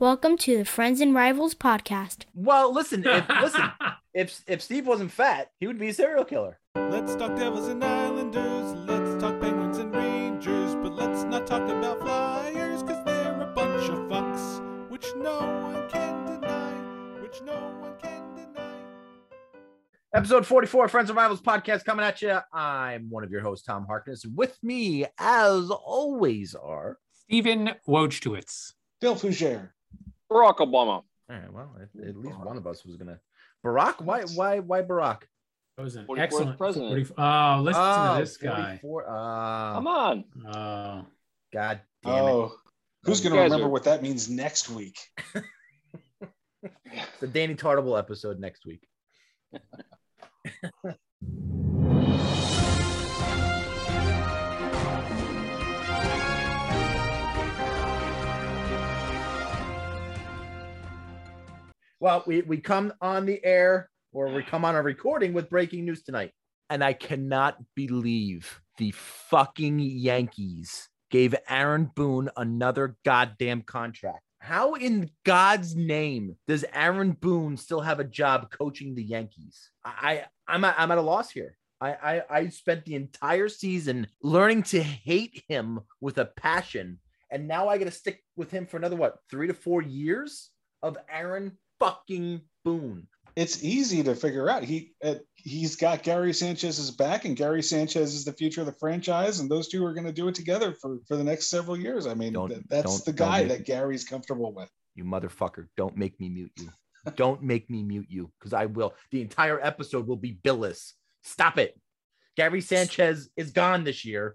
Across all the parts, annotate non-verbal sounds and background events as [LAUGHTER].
Welcome to the Friends and Rivals podcast. Well, listen, if, [LAUGHS] listen, if if Steve wasn't fat, he would be a serial killer. Let's talk Devils and Islanders. Let's talk Penguins and Rangers. But let's not talk about Flyers, because they're a bunch of fucks, which no one can deny. Which no one can deny. Episode 44, Friends and Rivals podcast coming at you. I'm one of your hosts, Tom Harkness. With me, as always, are. Stephen Wojtowicz. Phil Fougere. Barack Obama. All right, well, at, at least one of us was gonna. Barack? Why? Why? Why Barack? That was an 44th excellent president. 40 Oh, listen Oh, to this guy. 44 Ah, Come on. Oh, God damn it! Oh, who's going to remember are- what that means next week? [LAUGHS] [LAUGHS] It's the Danny Tartable episode next week. [LAUGHS] Well, we, we come on the air or we come on a recording with breaking news tonight. And I cannot believe the fucking Yankees gave Aaron Boone another goddamn contract. How in God's name does Aaron Boone still have a job coaching the Yankees? I, I I'm at, I'm at a loss here. I, I I spent the entire season learning to hate him with a passion, and now I got to stick with him for another what three to four years of Aaron fucking Boone. It's easy to figure out. He uh, he's got Gary Sanchez's back, and Gary Sanchez is the future of the franchise, and those two are going to do it together for for the next several years. I mean, Don't- th- that's don't- the guy that Gary's comfortable with. You motherfucker! Don't make me mute you. Don't make me mute you because I will. The entire episode will be billless. Stop it. Gary Sanchez is gone this year.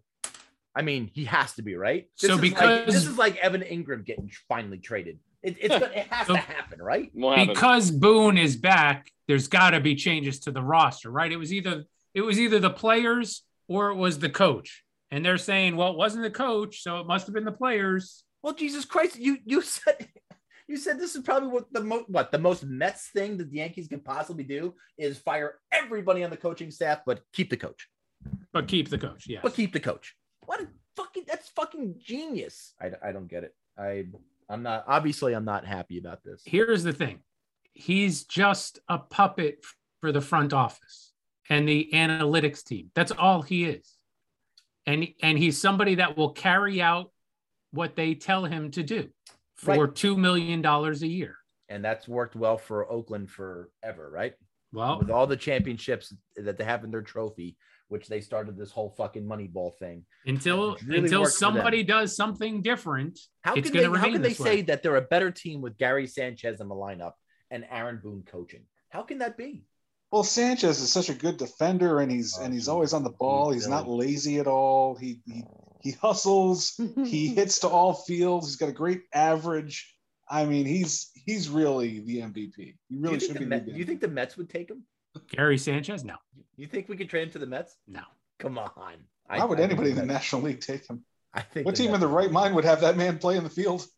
I mean, he has to be right. This So is like, because- this is like Evan Engram getting finally traded. It, it's gonna, it has So- to happen, right? Won't happen. because Boone is back, there's got to be changes to the roster, right? It was either it was either the players or it was the coach, and they're saying, well, it wasn't the coach, so it must have been the players. Well, Jesus Christ, you you said [LAUGHS] you said this is probably what the most what the most Mets thing that the Yankees can possibly do is fire everybody on the coaching staff, but keep the coach. But keep the coach, yeah. But keep the coach. What a fucking that's fucking genius. I, I don't get it. I I'm not obviously I'm not happy about this. Here's the thing: he's just a puppet for the front office and the analytics team. That's all he is, and and he's somebody that will carry out what they tell him to do for Right. two million dollars a year. And that's worked well for Oakland forever, right? Well, With all the championships that they have in their trophy, which they started this whole fucking Moneyball thing. until really until worked for them. somebody does something different, How it's can they how can they say way. that they're a better team with Gary Sanchez in the lineup and Aaron Boone coaching? How can that be? Well, Sanchez is such a good defender, and he's Oh, and he's oh, always on the ball. He's not lazy at all. He he, he hustles. [LAUGHS] he hits to all fields. He's got a great average. I mean, he's he's really the MVP. He really should be. the the Met, do you think the Mets would take him? Gary Sanchez, no, You think we could trade him to the Mets? no. Come on. I- Why would I anybody in the National League take him? I think What the team in the right mind would have that man play in the field? [LAUGHS]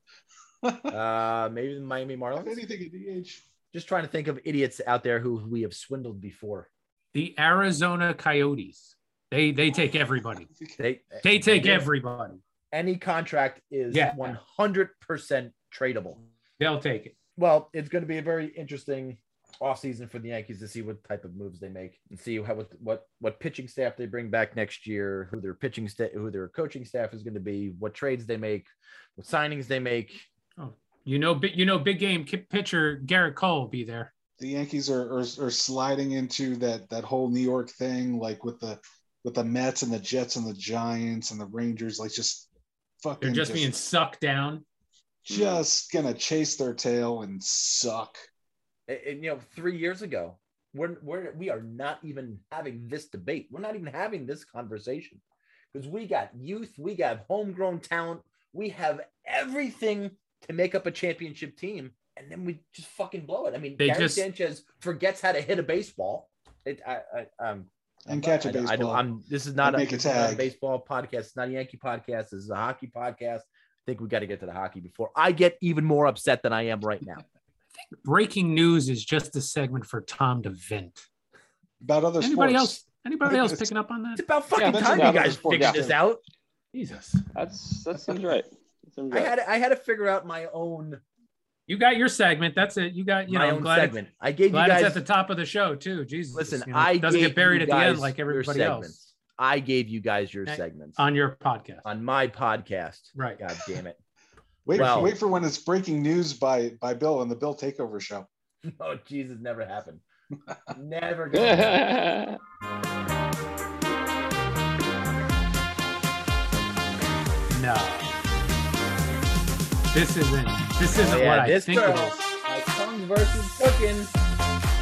Uh, maybe the Miami If Marlins. anything at DH. Just trying to think of idiots out there who we have swindled before. The Arizona Coyotes, they they take [LAUGHS] everybody. They They take do. everybody. Any contract is Yeah. 100% tradable. They'll take it. Well, it's going to be a very interesting offseason for the Yankees to see what type of moves they make and see how what what, what pitching staff they bring back next year, who their pitching staff, who their coaching staff is going to be, what trades they make, what signings they make. Oh, you know, bi- you know, big game pitcher Gerrit Cole will be there. The Yankees are, are are sliding into that that whole New York thing, like with the with the Mets and the Jets and the Giants and the Rangers, like just fucking They're just being sucked down. just gonna chase their tail and suck. And, and, you know, three years ago, we're, we're we are not even having this debate. We're not even having this conversation because we got youth, we got homegrown talent, we have everything to make up a championship team, and then we just fucking blow it. I mean, They Gary just- Sanchez forgets how to hit a baseball. It, I, I, um, And catch a don't- I don't- baseball. I'm, this is not a, make a this not a baseball podcast. It's not a Yankee podcast. This is a hockey podcast. I think we got to get to the hockey before I get even more upset than I am right now. [LAUGHS] Think breaking news is just a segment for Tom to vent. About other Anybody sports. else? Anybody else picking up on this? It's about fucking that's time you guys Before- figured yeah. this out. Jesus. That's that seems right. That seems I had I had to figure out my own You got your segment. That's it. You got you my know. I'm own glad, segment. I gave glad you guys. it's at the top of the show too. Jesus, listen, you know, I doesn't get buried at the end like your everybody segments. else I gave you guys your segments on your podcast. on my podcast. Right. God damn it. Wait, Well- wait for when it's breaking news by by Bill on the Bill Takeover show. [LAUGHS] Oh Jesus, never happened. [LAUGHS] never gonna happen. No. This isn't. This isn't Oh, yeah, what I this think girl. it is. My Kungs versus cooking.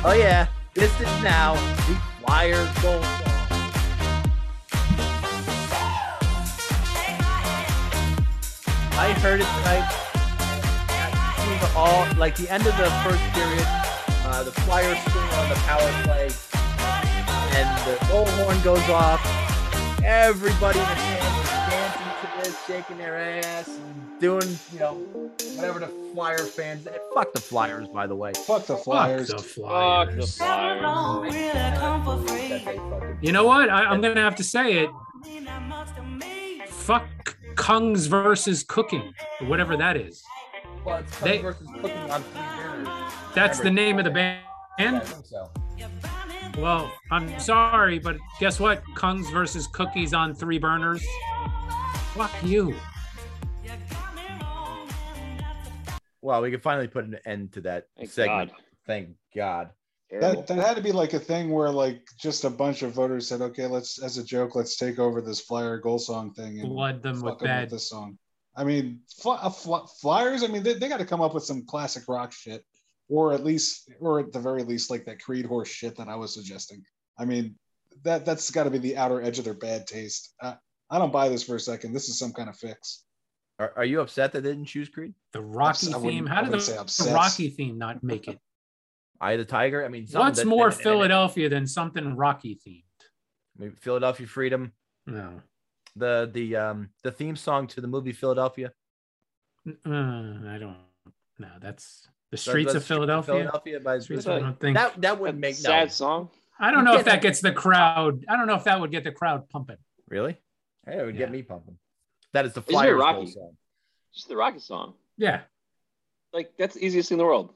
Oh yeah, this is now the Flyers goal I heard it tonight. We were all like the end of the first period. Uh, the Flyers score on the power play, and the goal horn goes off. Everybody in the stands is dancing to this, shaking their ass, and doing you know whatever the Flyer fans. Fuck the Flyers, by the way. Fuck the Fuck Flyers. Fuck the Flyers. Flyers. You know what? I, I'm gonna have to say it. Fuck Kungs versus cooking, or whatever that is. Well, it's They- versus cooking on three burners. That's the name of the band. Yeah, so. Well, I'm sorry, but guess what? Kungs versus cookies on three burners. Fuck you. Well, we can finally put an end to that Thank segment. God. Thank God. That that had to be like a thing where like just a bunch of voters said, okay, let's as a joke, let's take over this Flyer goal song thing and Flood them fuck with 'em bad. this song. I mean, fl- fl- Flyers. I mean, they, they got to come up with some classic rock shit, or at least, or at the very least, like that Creed horse shit that I was suggesting. I mean, that that's got to be the outer edge of their bad taste. Uh, I don't buy this for a second. This is some kind of fix. Are, are you upset that they didn't choose Creed? The Rocky I wouldn't- theme. How did wouldn't the. Rocky theme not make it? Eye of the Tiger. I mean, something What's that- more that- that- Philadelphia than something Rocky themed? Maybe Philadelphia Freedom. No. The the um the theme song to the movie Philadelphia. Uh, I don't. No, that's the streets That's- of Philadelphia. Philadelphia by Streets, That's I don't think. that that wouldn't make no. sad song. I don't know if that that- gets the crowd. I don't know if that would get the crowd pumping. Really? Hey, it would Yeah. get me pumping. That is the Isn't it Flyers Rocky? song. Just the Rocky song. Yeah. Like that's the easiest thing in the world.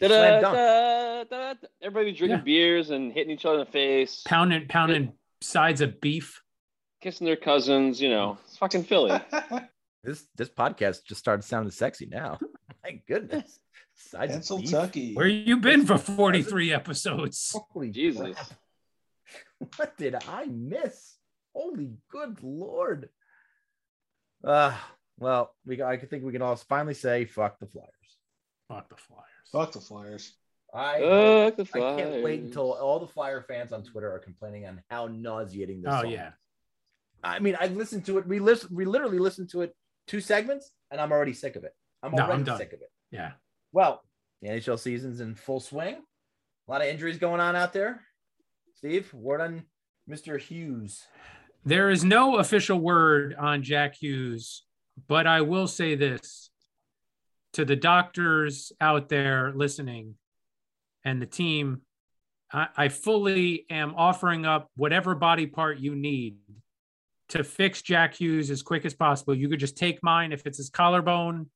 Slam Da-da. Everybody be drinking Yeah. beers and hitting each other in the face, Pounding, pounding sides of beef. kissing their cousins. You know, it's fucking Philly. [LAUGHS] This this podcast just started sounding sexy now. [LAUGHS] My goodness. Sides of Pencil beef. Tucky. Where you been for 43 episodes? Holy Jesus. crap. [LAUGHS] What did I miss? Holy good lord. Uh well, we I think we can all finally say fuck the Flyers. Fuck the Flyers. Fuck the Flyers. I Fuck the I can't wait until all the Flyer fans on Twitter are complaining on how nauseating this Oh song. yeah. I mean, I listened to it. We listen. We literally listened to it two segments, and I'm already sick of it. I'm No, already I'm sick of it. Yeah. Well, the NHL season's in full swing. A lot of injuries going on out there. Steve, word on Mr. Hughes. There is no official word on Jack Hughes, but I will say this to the doctors out there listening and the team. I, I fully am offering up whatever body part you need to fix Jack Hughes as quick as possible. You could just take mine if it's his collarbone,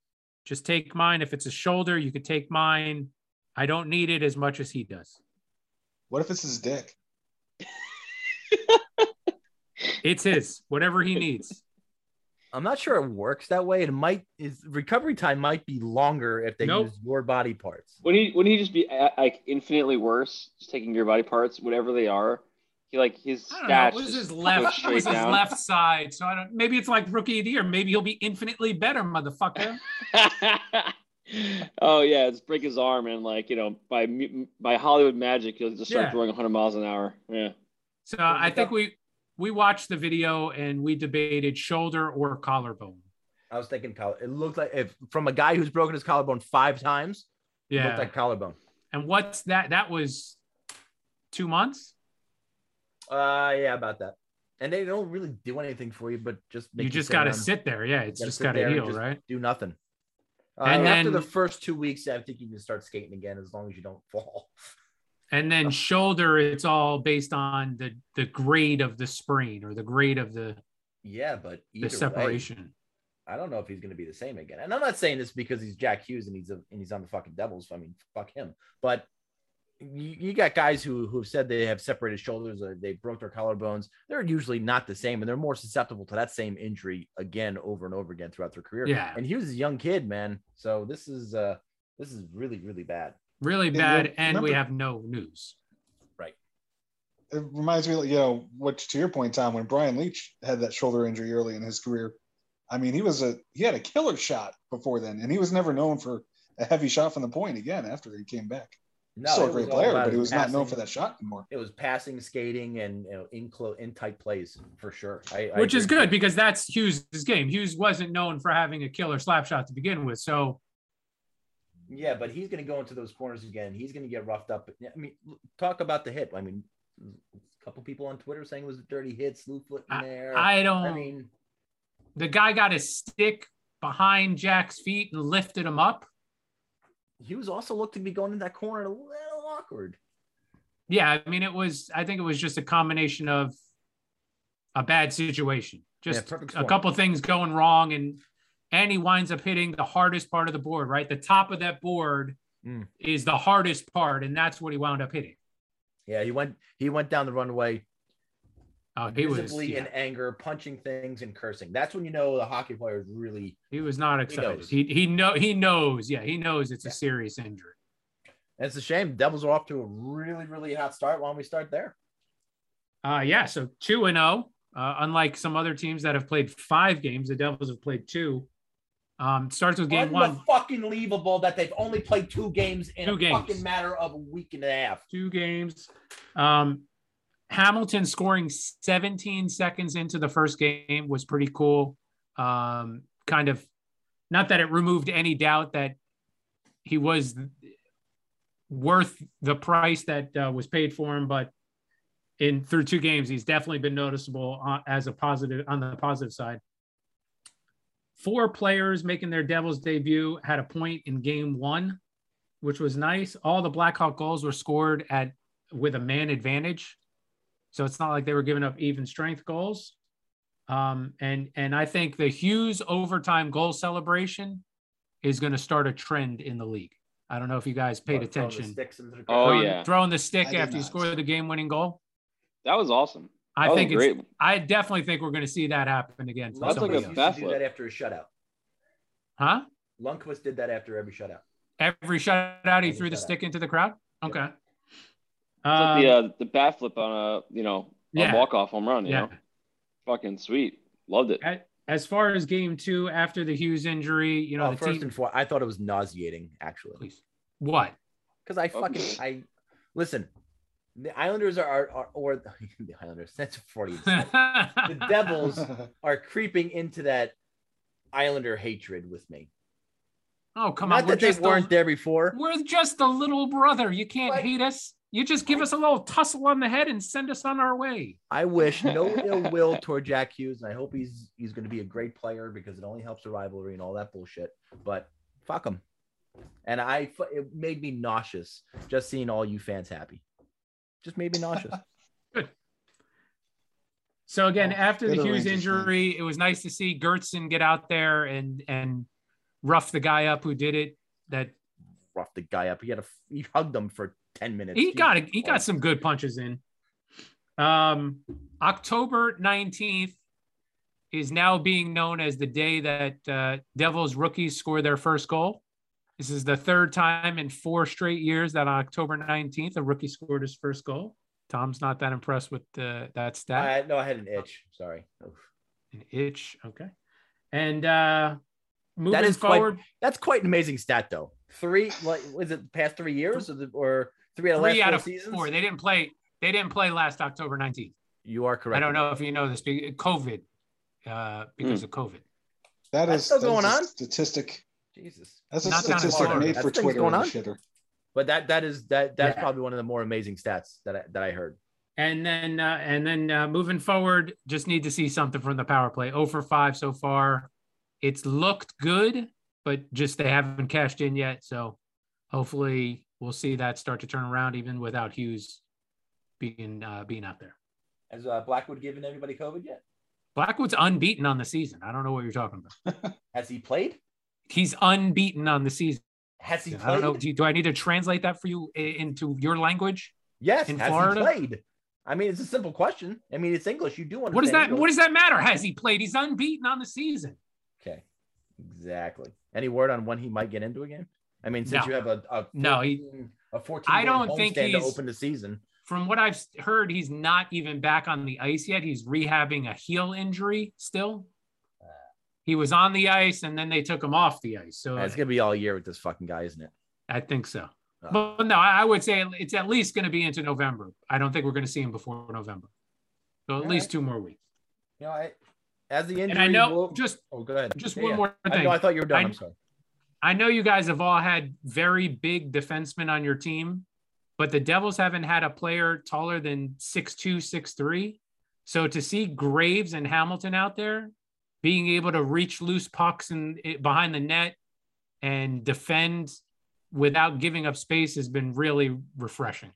just take mine. If it's his shoulder, you could take mine. I don't need it as much as he does. What if it's his dick? It's his, whatever he [LAUGHS] needs. I'm not sure it works that way. It might is recovery time might be longer if they Nope. use your body parts. Wouldn't he? Wouldn't he just be uh, like infinitely worse, just taking your body parts, whatever they are? He like his I don't know. stats It was his left. It was straight his down. left side. So I don't. Maybe it's like rookie of the year. Maybe he'll be infinitely better, motherfucker. [LAUGHS] oh yeah, it's break his arm and like you know by by Hollywood magic he'll just start Yeah. throwing 100 miles an hour. Yeah. So I think we we watched the video and we debated shoulder or collarbone. I was thinking collar. It looked like if from a guy who's broken his collarbone five times, Yeah. looked like collarbone. and what's that? That was two months. Uh yeah, about that. And they don't really do anything for you, but just make you just got to sit there. Yeah, it's just got to heal, right? Do nothing. Uh, And after the first two weeks, I think you can start skating again as long as you don't fall. [LAUGHS] And then shoulder, it's all based on the the grade of the sprain or the grade of the Yeah, but the either way, separation. I don't know if he's going to be the same again. And I'm not saying this because he's Jack Hughes and he's a, and he's on the fucking Devils. I mean, fuck him. But you, you got guys who who have said they have separated shoulders or they broke their collarbones. They're usually not the same, and they're more susceptible to that same injury again over and over again throughout their career. Yeah. And Hughes is a young kid, man. So this is uh this is really really bad. Really Yeah, bad, and we have no news. Right. It reminds me, you know, which to your point, Tom, when Brian Leetch had that shoulder injury early in his career, I mean, he was a he had a killer shot before then, and he was never known for a heavy shot from the point again after he came back. No, Still a great player, but he his was not known for that shot anymore. It was passing, skating, and you know, in close, in tight plays for sure. I, I Which is good because that's Hughes' game. Hughes wasn't known for having a killer slap shot to begin with. So Yeah, but he's going to go into those corners again. He's going to get roughed up. I mean, talk about the hit. I mean, a couple people on Twitter saying it was a dirty hit, slew foot in there. I don't I mean, the guy got his stick behind Jack's feet and lifted him up. He was also looked to be going in that corner a little awkward. Yeah, I mean, it was. I think it was just a combination of a bad situation, just perfect a couple things going wrong, and and he winds up hitting the hardest part of the board. Right, the top of that board Mm. is the hardest part, and that's what he wound up hitting. Yeah, he went he went down the runway Uh, he was yeah, in anger, punching things and cursing. That's when you know the hockey player is really. he was not excited. knows. He he know he knows. Yeah, he knows it's a serious injury. And it's a shame. Devils are off to a really really hot start. Why don't we start there? Uh, yeah, so two and zero. Uh, unlike some other teams that have played five games, the Devils have played two. Um, starts with game one. fucking believable that they've only played two games in Two a games. fucking matter of a week and a half. two games. Um, Hamilton scoring 17 seconds into the first game was pretty cool. Um, kind of, not that it removed any doubt that he was worth the price that uh, was paid for him, but in through two games, he's definitely been noticeable uh, as a positive on the positive side. Four players making their Devils debut had a point in game one which was nice. All the Blackhawk goals were scored at with a man advantage, so it's not like they were giving up even strength goals. Um, and and I think the Hughes overtime goal celebration is going to start a trend in the league. I don't know if you guys paid Throwing attention. the Oh. Throwing- yeah. throwing the stick I did after you not. score the game-winning goal. That was awesome. I That was think it's. I definitely think we're going to see that happen again. from That's like somebody a else. Lundqvist do that after a shutout. huh? Lundqvist did that after every shutout. Every shutout, he Every threw the stick into the crowd. Okay. It's like the Um, uh, the bat flip on a you know Yeah. walk off home run. You yeah. know, fucking sweet. Loved it. A- As far as game two, after the Hughes injury, you know, oh, the first team. and foremost, I thought it was nauseating actually Please. What? because I fucking I listen. The Islanders are, are, are or the [LAUGHS] Islanders. That's forty. the the [LAUGHS] Devils are creeping into that Islander hatred with me. Oh, come Not on. We're that they weren't a, there before. we're just a little brother. You can't What? hate us. You just give us a little tussle on the head and send us on our way. I wish [LAUGHS] no ill will toward Jack Hughes, and I hope he's he's going to be a great player because it only helps the rivalry and all that bullshit. But fuck him. And I, it made me nauseous just seeing all you fans happy. Just made me nauseous. Good. [LAUGHS] So again, Oh, after the Hughes injury, it was nice to see Gertson get out there and and rough the guy up who did it. That Rough the guy up. He had a he hugged him for ten minutes. he got it. Jesus He got some good punches in. Um, October nineteenth is now being known as the day that uh, Devils rookies score their first goal. This is the third time in four straight years that on October nineteenth a rookie scored his first goal. Tom's not that impressed with the, that stat. I, no, I had an itch. Sorry. Oof. An itch, okay. And uh, moving is quite- forward, That's quite an amazing stat, though. Three, like, was it the past three years or, the, or three out of three last out four of seasons? four. They didn't play. They didn't play last October nineteenth. You are correct. I don't know if you know this. COVID, uh, because Hmm. of COVID. That That's still that is going a on? Statistic. Jesus. That's a Not down in statistic Florida. made That's for things Twitter. going on? shitter. But that that is that that's Yeah. probably one of the more amazing stats that I, that I heard. And then uh, and then uh, moving forward, just need to see something from the power play. 0 for 5 so far. It's looked good, but just they haven't cashed in yet. So hopefully we'll see that start to turn around even without Hughes being uh, being out there. Has uh, Blackwood given anybody COVID yet? Blackwood's unbeaten on the season. I don't know what you're talking about. [LAUGHS] Has he played? He's unbeaten on the season. Has he I don't know. Do, you- do I need to translate that for you into your language? Yes, in has Florida? he played? I mean, it's a simple question. I mean, it's English. You do understand. What does that English. What does that matter? Has he played? He's unbeaten on the season. Okay, exactly. Any word on when he might get into a game? I mean, since No. you have a, a 14, No, he- a 14 I game don't think homestand to he's- open the season. From what I've heard, he's not even back on the ice yet. He's rehabbing a heel injury still. He was on the ice and then they took him off the ice. So it's gonna be all year with this fucking guy, isn't it? I think so. Uh, But no, I I would say it's at least going to be into November. I don't think we're going to see him before November. So at All least right. two more weeks. you know, I, as the injury. And I know will- just oh, go ahead. just Yeah, one yeah. more I, thing. know, I thought you were done. I- I'm sorry. I know you guys have all had very big defensemen on your team, but the Devils haven't had a player taller than six two, six three. So to see Graves and Hamilton out there being able to reach loose pucks and behind the net and defend without giving up space has been really refreshing.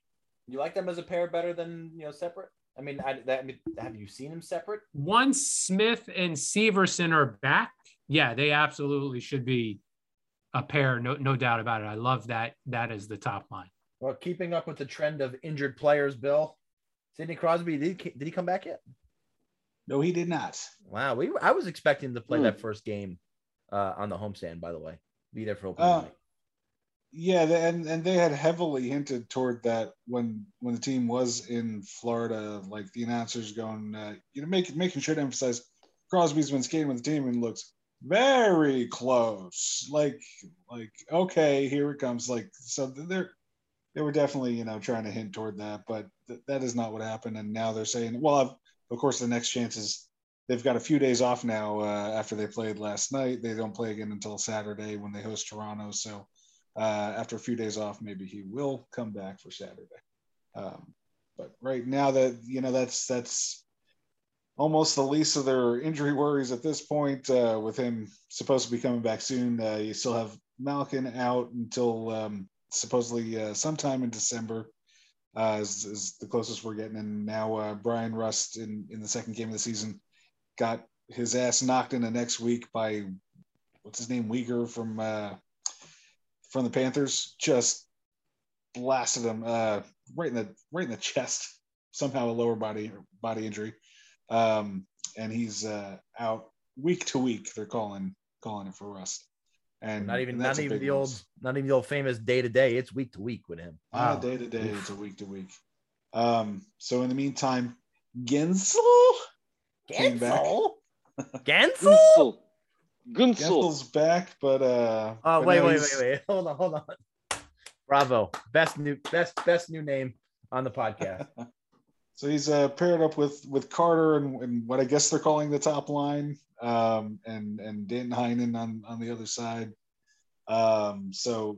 You like them as a pair better than you know separate? I mean, I, that, I mean, have you seen them separate? Once Smith and Severson are back, yeah, they absolutely should be a pair, no, no doubt about it. I love that. That is the top line. Well, keeping up with the trend of injured players, Bill. Sidney Crosby, did he, did he come back yet? No, he did not. Wow, we I was expecting him to play Hmm. that first game uh, on the homestand. By the way, be there for opening Uh, night. Yeah, and and they had heavily hinted toward that when when the team was in Florida, like the announcers going, uh, you know, making making sure to emphasize Crosby's been skating with the team and looks very close. Like like okay, here it comes. Like so they're they were definitely you know trying to hint toward that, but th- that is not what happened. And now they're saying, well, of, of course, the next chance is they've got a few days off now uh, after they played last night. They don't play again until Saturday when they host Toronto. So uh, after a few days off, maybe he will come back for Saturday. Um, but right now, that you know, that's that's almost the least of their injury worries at this point. Uh, with him supposed to be coming back soon, uh, you still have Malkin out until um, supposedly uh, sometime in December. Uh, is, is the closest we're getting, and now uh, Bryan Rust in in the second game of the season got his ass knocked in the next week by what's his name Weegar from uh, from the Panthers. Just blasted him uh, right in the right in the chest. Somehow a lower body body injury, um, and he's uh, out week to week. They're calling calling it for Rust, and Not even and not even the old loss. not even the old famous day to day. It's week to week with him. Ah, day to day, it's a week to week. Um, so in the meantime, Guentzel Came back. Gensel? [LAUGHS] Gensel? Gunsel. Gunsel. Guentzel's back, but uh Oh but wait, wait, wait, wait. [LAUGHS] Hold on, hold on. Bravo. Best new best best new name on the podcast. [LAUGHS] So he's uh, paired up with with Carter and, and what I guess they're calling the top line, um, and and Dan Heinen on on the other side. Um, so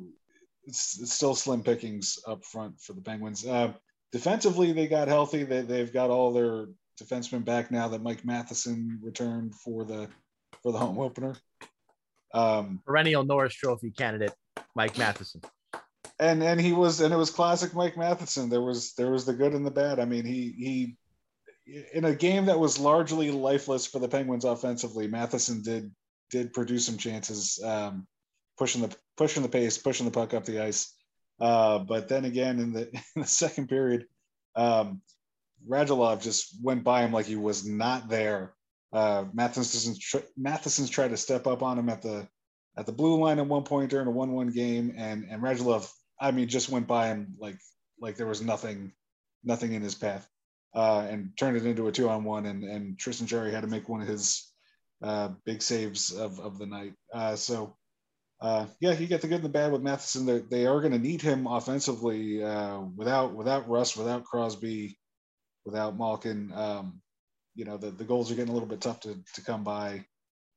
it's, it's still slim pickings up front for the Penguins. Uh, defensively, they got healthy. They they've got all their defensemen back now that Mike Matheson returned for the for the home opener. Um, Perennial Norris Trophy candidate, Mike Matheson. and and he was and it was classic Mike Matheson. There was there was the good and the bad. I mean, he he in a game that was largely lifeless for the Penguins offensively, Matheson did did produce some chances, um, pushing the pushing the pace, pushing the puck up the ice. Uh, but then again, in the [LAUGHS] in the second period, um, Radulov just went by him like he was not there. Uh, Matheson's Matheson's tried to step up on him at the at the blue line at one point during a one-one game, and and Radulov, I mean, just went by him like like there was nothing nothing in his path, uh, and turned it into a two-on-one, and and Tristan Jarry had to make one of his uh, big saves of of the night. Uh, so. Uh, yeah, you get the good and the bad with Matheson. They, they are going to need him offensively uh, without without Russ, without Crosby, without Malkin. Um, you know the, the goals are getting a little bit tough to, to come by.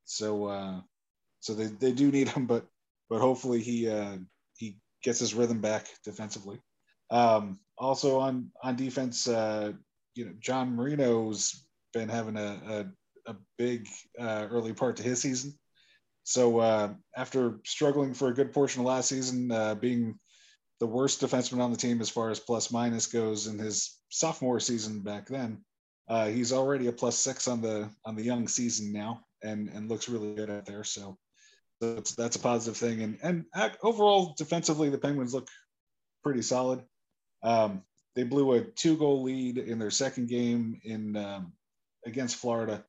So uh, so they, they do need him, but but hopefully he he gets his rhythm back defensively. Um, also on on defense, uh, you know John Marino's been having a a, a big uh, early part to his season. So uh, after struggling for a good portion of last season, uh, being the worst defenseman on the team as far as plus minus goes in his sophomore season back then, Uh, he's already a plus six on the on the young season now, and and looks really good out there. So that's that's a positive thing. And and overall, defensively, the Penguins look pretty solid. Um, they blew a two goal lead in their second game in um, against Florida,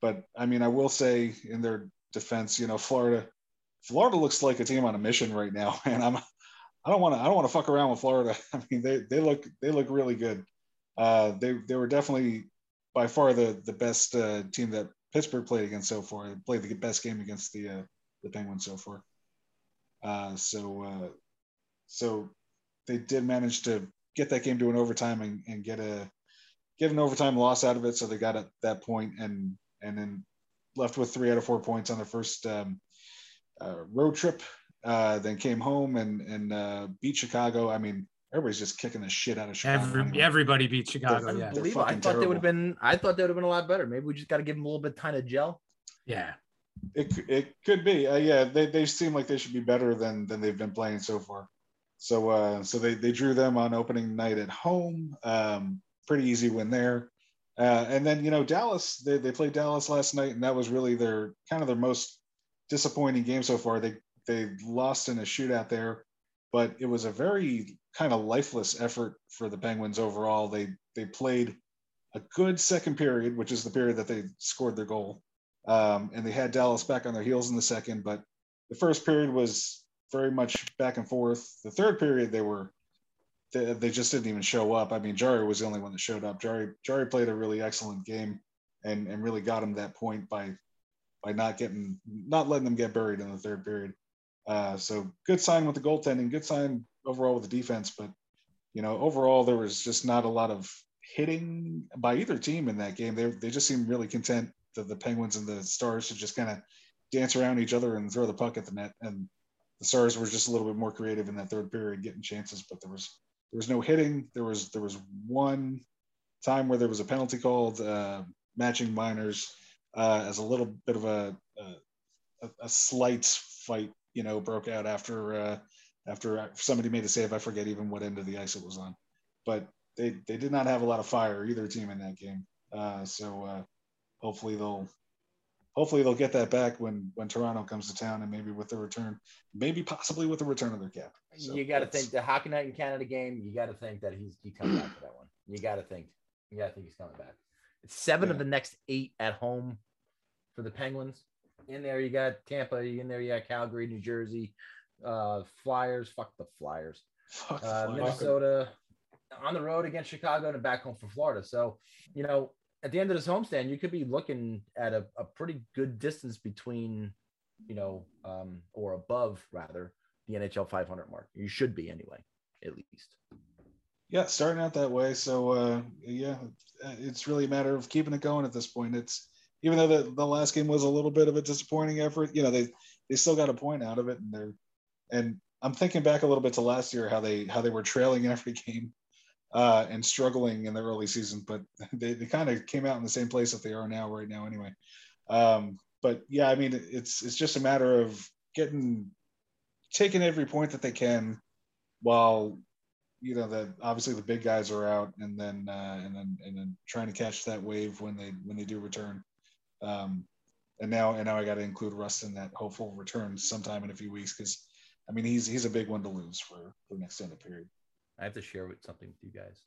but I mean, I will say in their defense, you know, Florida Florida looks like a team on a mission right now, [LAUGHS] and I'm I don't want to I don't want to fuck around with Florida. [LAUGHS] I mean, they they look they look really good. Uh, they they were definitely by far the the best uh, team that Pittsburgh played against so far. They played the best game against the uh, the Penguins so far. Uh, so uh, so they did manage to get that game to an overtime and, and get a get an overtime loss out of it. So they got at that point and and then left with three out of four points on their first um, uh, road trip. Uh, then came home and and uh, beat Chicago. I mean, everybody's just kicking the shit out of Chicago. Every, anyway. everybody beat Chicago. They're- Yeah. Unbelievable. I fucking thought they would have been. I thought they would have been a lot better. Maybe we just got to give them a little bit of time to gel. Yeah. It, it could be. Uh, yeah, they, they seem like they should be better than than they've been playing so far. So uh, so they, they drew them on opening night at home. Um, pretty easy win there. Uh, and then you know Dallas, they, they played Dallas last night, and that was really their kind of their most disappointing game so far. They they lost in a shootout there, but it was a very kind of lifeless effort for the Penguins overall. They they played a good second period, which is the period that they scored their goal. Um, and they had Dallas back on their heels in the second, but the first period was very much back and forth. The third period, they were they, they just didn't even show up. I mean, Jarry was the only one that showed up. Jarry Jarry played a really excellent game and and really got him that point by by not getting not letting them get buried in the third period. Uh, so good sign with the goaltending, good sign overall with the defense, but you know overall there was just not a lot of hitting by either team in that game. They they just seemed really content that the Penguins and the Stars to just kind of dance around each other and throw the puck at the net. And the Stars were just a little bit more creative in that third period, getting chances, but there was there was no hitting. There was there was one time where there was a penalty called, uh, matching minors, uh, as a little bit of a, a a slight fight, you know, broke out after uh, after somebody made a save. I forget even what end of the ice it was on, but they they did not have a lot of fire either team in that game. Uh, so uh, hopefully they'll hopefully they'll get that back when when Toronto comes to town and maybe with the return, maybe possibly with the return of their cap. So you got to think the Hockey Night in Canada game. You got to think that he's he comes back for that one. You got to think. You got to think he's coming back. It's seven of the next eight at home for the Penguins. In there, you got Tampa. In there, you got Calgary, New Jersey, uh, Flyers. Fuck the Flyers. Fuck the Uh, Flyers. Minnesota on the road against Chicago and back home for Florida. So, you know, at the end of this homestand, you could be looking at a, a pretty good distance between, you know, um, or above rather the NHL 500 mark. You should be anyway, at least. Yeah, starting out that way. So uh, yeah, it's really a matter of keeping it going at this point. It's even though the, the last game was a little bit of a disappointing effort, you know, they they still got a point out of it, and they're and I'm thinking back a little bit to last year how they how they were trailing every [LAUGHS] game uh, and struggling in the early season, but [LAUGHS] they, they kind of came out in the same place that they are now right now anyway. Um, but yeah, I mean, it's it's just a matter of getting taking every point that they can while you know that obviously the big guys are out and then uh, and then and then trying to catch that wave when they when they do return um, and now and now I got to include Russ in that hopeful return sometime in a few weeks because I mean he's he's a big one to lose for for an extended period. I have to share with something with you guys.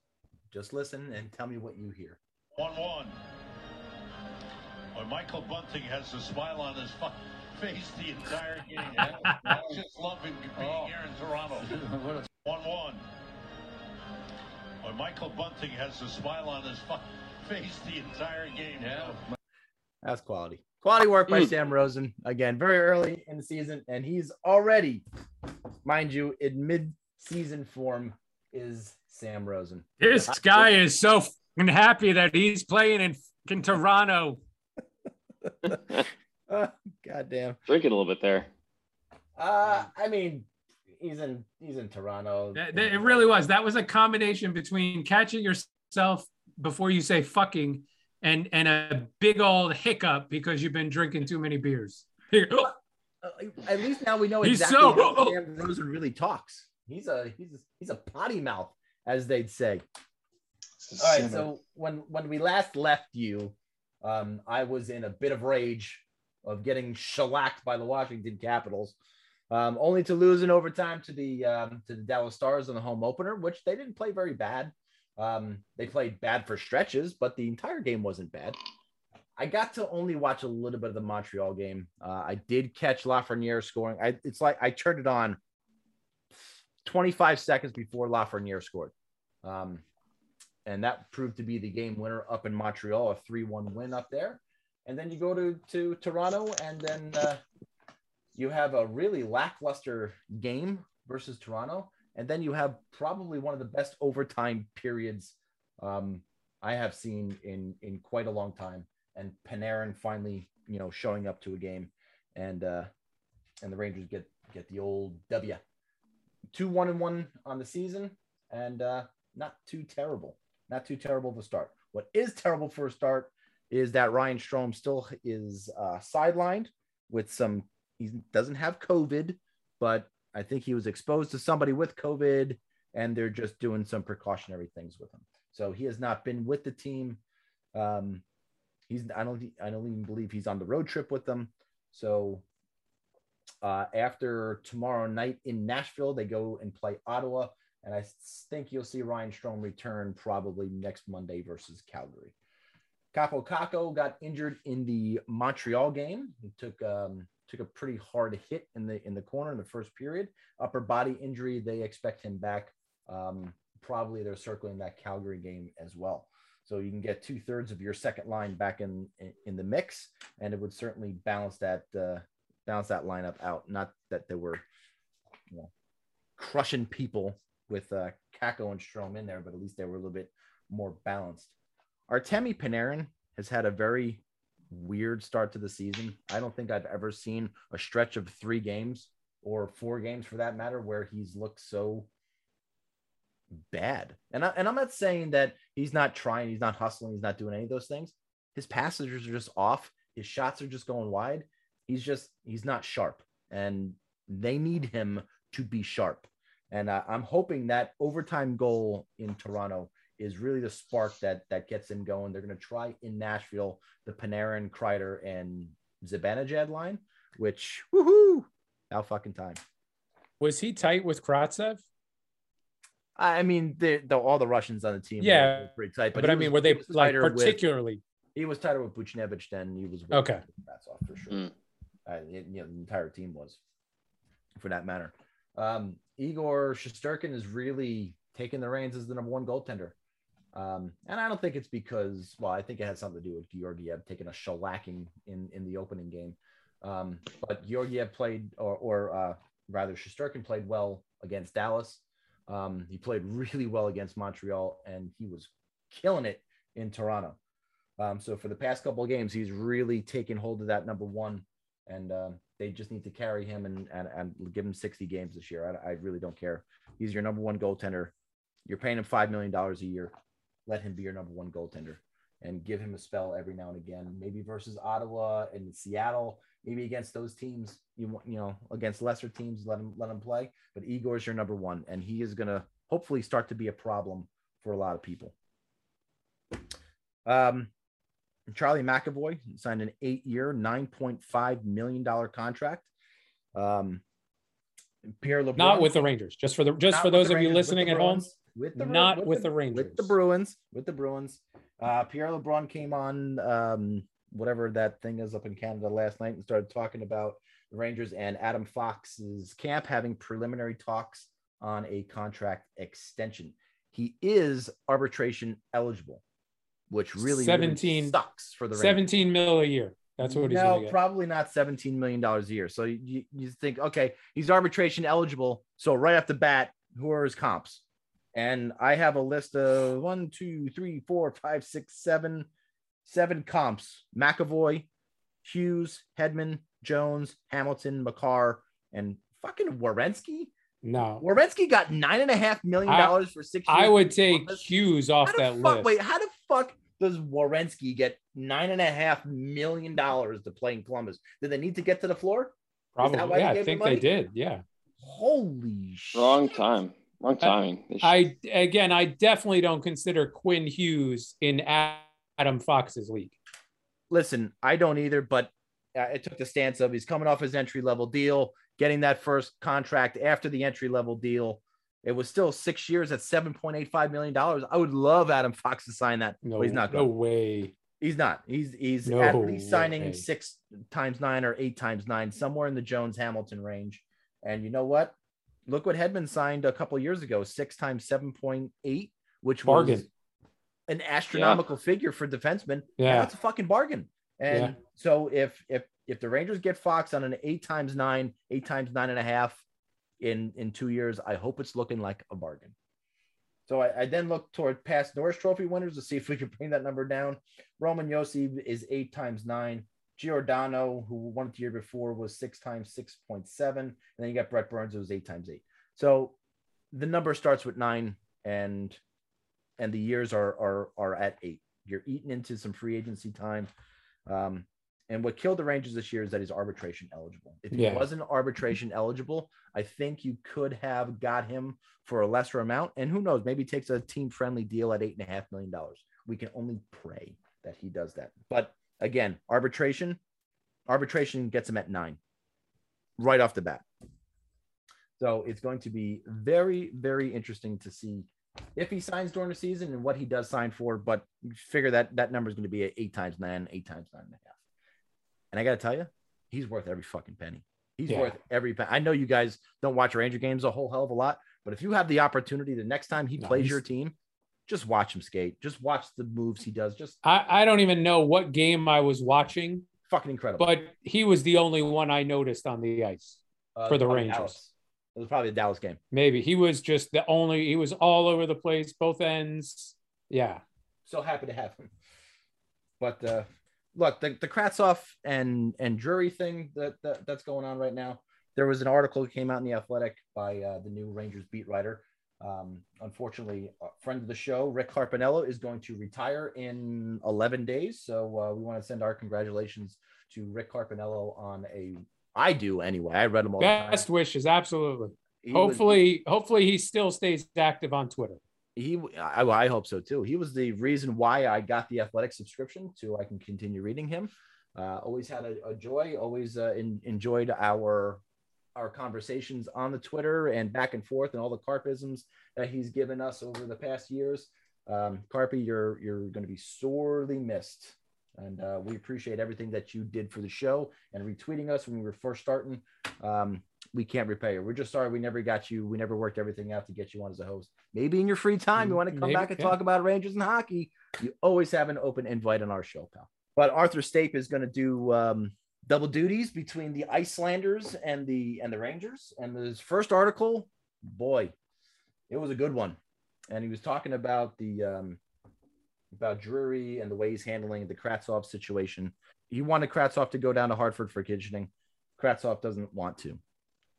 Just listen and tell me what you hear. 1 1. Or Michael Bunting has a smile on his face the entire game. [LAUGHS] I just loving being here in Toronto. 1 1. Or Michael Bunting has a smile on his face the entire game. Yeah. That's quality. Quality work by Mm. Sam Rosen. Again, very early in the season, and he's already, mind you, in mid-season form is Sam Rosen. This guy is so fucking happy that he's playing in fucking Toronto. Uh, [LAUGHS] goddamn. Drinking a little bit there. Uh, I mean, he's in he's in Toronto. That- that- It really was. That was a combination between catching yourself before you say fucking and and a big old hiccup because you've been drinking too many beers. [LAUGHS] Uh, at least now we know He's exactly so- how [LAUGHS] Sam Rosen really talks. He's a he's a, he's a potty mouth, as they'd say. All right. So when when we last left you, um, I was in a bit of rage of getting shellacked by the Washington Capitals, um, only to lose in overtime to the um, to the Dallas Stars in the home opener, which they didn't play very bad. Um, they played bad for stretches, but the entire game wasn't bad. I got to only watch a little bit of the Montreal game. Uh, I did catch Lafreniere scoring. I, it's like I turned it on 25 seconds before Lafreniere scored. Um, and that proved to be the game winner up in Montreal, a 3 1 win up there. And then you go to, to Toronto, and then uh, you have a really lackluster game versus Toronto. And then you have probably one of the best overtime periods um, I have seen in, in quite a long time. And Panarin finally, you know, showing up to a game, and uh, and the Rangers get get the old W. Two one and one on the season, and uh, not too terrible not too terrible a start. What is terrible for a start is that Ryan Strome still is uh, sidelined with some. He doesn't have COVID, but I think he was exposed to somebody with COVID, and they're just doing some precautionary things with him. So he has not been with the team. Um, he's I don't I don't even believe he's on the road trip with them. So uh, after tomorrow night in Nashville, they go and play Ottawa. And I think you'll see Ryan Strome return probably next Monday versus Calgary. Kaapo Kakko got injured in the Montreal game. He took um, took a pretty hard hit in the in the corner in the first period. Upper body injury. They expect him back. Um, probably they're circling that Calgary game as well. So you can get two thirds of your second line back in, in, in the mix, and it would certainly balance that uh, balance that lineup out. Not that they were, you know, crushing people with uh, Kakko and Strome in there, but at least they were a little bit more balanced. Artemi Panarin has had a very weird start to the season. I don't think I've ever seen a stretch of three games or four games for that matter where he's looked so bad. And, I, and I'm not saying that he's not trying, he's not hustling, he's not doing any of those things. His passes are just off. His shots are just going wide. He's just, he's not sharp. And they need him to be sharp. And uh, I'm hoping that overtime goal in Toronto is really the spark that that gets him going. They're going to try in Nashville the Panarin, Kreider, and Zibanejad line, which woohoo, how fucking time. Was he tight with Kravtsov? I mean, the, the all the Russians on the team, Yeah, were pretty tight. But, he I was- mean, were they like tighter with- particularly? he was tighter with Buchnevich than he was. With Okay. that's off for sure. Mm. Uh, it- you know, the entire team was, for that matter. Um, Igor Shesterkin is really taking the reins as the number one goaltender. Um, and I don't think it's because, well, I think it has something to do with Georgiev taking a shellacking in, in the opening game. Um, but Georgiev played, or, or uh, rather, Shesterkin played well against Dallas. Um, he played really well against Montreal, and he was killing it in Toronto. Um, so for the past couple of games, he's really taken hold of that number one, and um, they just need to carry him and, and, and give him 60 games this year. I, I really don't care. He's your number one goaltender. You're paying him $5 million a year. Let him be your number one goaltender and give him a spell every now and again, maybe versus Ottawa and Seattle, maybe against those teams, you want, you know, against lesser teams, let him, let him play. But Igor's your number one, and he is going to hopefully start to be a problem for a lot of people. Um, Charlie McAvoy signed an eight-year, nine point five million dollar contract. Um, Pierre LeBrun, Not with the Rangers. Just for the just for those of you Rangers, with listening the at home. With the not with the Rangers. with the Bruins, with the Bruins. Uh, Pierre LeBrun came on um, whatever that thing is up in Canada last night and started talking about the Rangers and Adam Fox's camp having preliminary talks on a contract extension. He is arbitration eligible, which really, really 17 sucks for the Rangers. 17 mil a year. That's what he's no, probably not $17 million a year. So you, you think, okay, he's arbitration eligible. So right off the bat, who are his comps? And I have a list of one, two, three, four, five, six, seven, seven comps. McAvoy, Hughes, Hedman, Jones, Hamilton, Makar, and fucking Werenski. no. Werenski got nine and a half million dollars for six years. I would take Hughes off that fuck, list. Wait, how the fuck does Werenski get nine and a half million dollars to play in Columbus? Did they need to get to the floor? Probably. Yeah, I gave him think they did. Yeah. Holy shit. Wrong time. Wrong timing. They should- I again, I definitely don't consider Quinn Hughes in Adam Fox's league. listen, I don't either, but uh, it took the stance of he's coming off his entry level deal, getting that first contract after the entry level deal. It was still six years at seven point eight five million dollars. I would love Adam Fox to sign that. No, he's not no way. He's not. He's he's No at least signing way. six times nine or eight times nine, somewhere in the Jones Hamilton range. And you know what? Look what Hedman signed a couple years ago, six times seven point eight, which was an astronomical figure for defensemen. Yeah. that's a fucking bargain. And Yeah. so if if if the Rangers get Fox on an eight times nine, eight times nine and a half in in two years, I hope it's looking like a bargain. So I, I then look toward past Norris Trophy winners to see if we can bring that number down. Roman Josi is eight times nine. Giordano, who won it the year before, was six times six point seven, and then you got Brent Burns, who was eight times eight. So the number starts with nine, and and the years are are are at eight. You're eating into some free agency time. Um, and what killed the Rangers this year is that he's arbitration eligible. If he Yeah. wasn't arbitration eligible, I think you could have got him for a lesser amount. And who knows, maybe takes a team friendly deal at eight and a half million dollars. We can only pray that he does that. But again, arbitration, arbitration gets him at nine right off the bat. So it's going to be very, very interesting to see if he signs during the season and what he does sign for. But figure that that number is going to be eight times nine, eight times nine and a half. And I got to tell you, he's worth every fucking penny. He's Yeah. worth every penny. I know you guys don't watch Ranger games a whole hell of a lot, but if you have the opportunity the next time he No, plays your team, just watch him skate. Just watch the moves he does. Just I, I don't even know what game I was watching, fucking incredible. but he was the only one I noticed on the ice. Uh, for the Rangers. Dallas. It was probably the Dallas game. Maybe he was just the only. He was all over the place, both ends. Yeah, so happy to have him. But uh, look, the, the Kravtsov and and Drury thing that, that that's going on right now. There was an article that came out in the Athletic by uh, the new Rangers beat writer. Um, unfortunately, a friend of the show, Rick Carpiniello, is going to retire in 11 days. So uh, we want to send our congratulations to Rick Carpiniello on a. I do anyway. I read them all. best wishes, absolutely. He was- hopefully, hopefully he still stays active on Twitter. He I, I hope so too. He was the reason why I got the athletic subscription so I can continue reading him. Uh, always had a, a joy. Always uh, in, enjoyed our our conversations on the Twitter and back and forth and all the carpisms that he's given us over the past years. Um, Carpy, you're you're going to be sorely missed, and uh, we appreciate everything that you did for the show and retweeting us when we were first starting. Um, we can't repay you. We're just sorry we never got you. We never worked everything out to get you on as a host. Maybe in your free time, you want to come Maybe, back and yeah. talk about Rangers and hockey. You always have an open invite on our show, pal. But Arthur Staple is going to do um, double duties between the Icelanders and the and the Rangers. And his first article, boy, it was a good one. And he was talking about the um, about Drury and the way he's handling the Kravtsov situation. He wanted Kravtsov to go down to Hartford for conditioning. Kravtsov doesn't want to.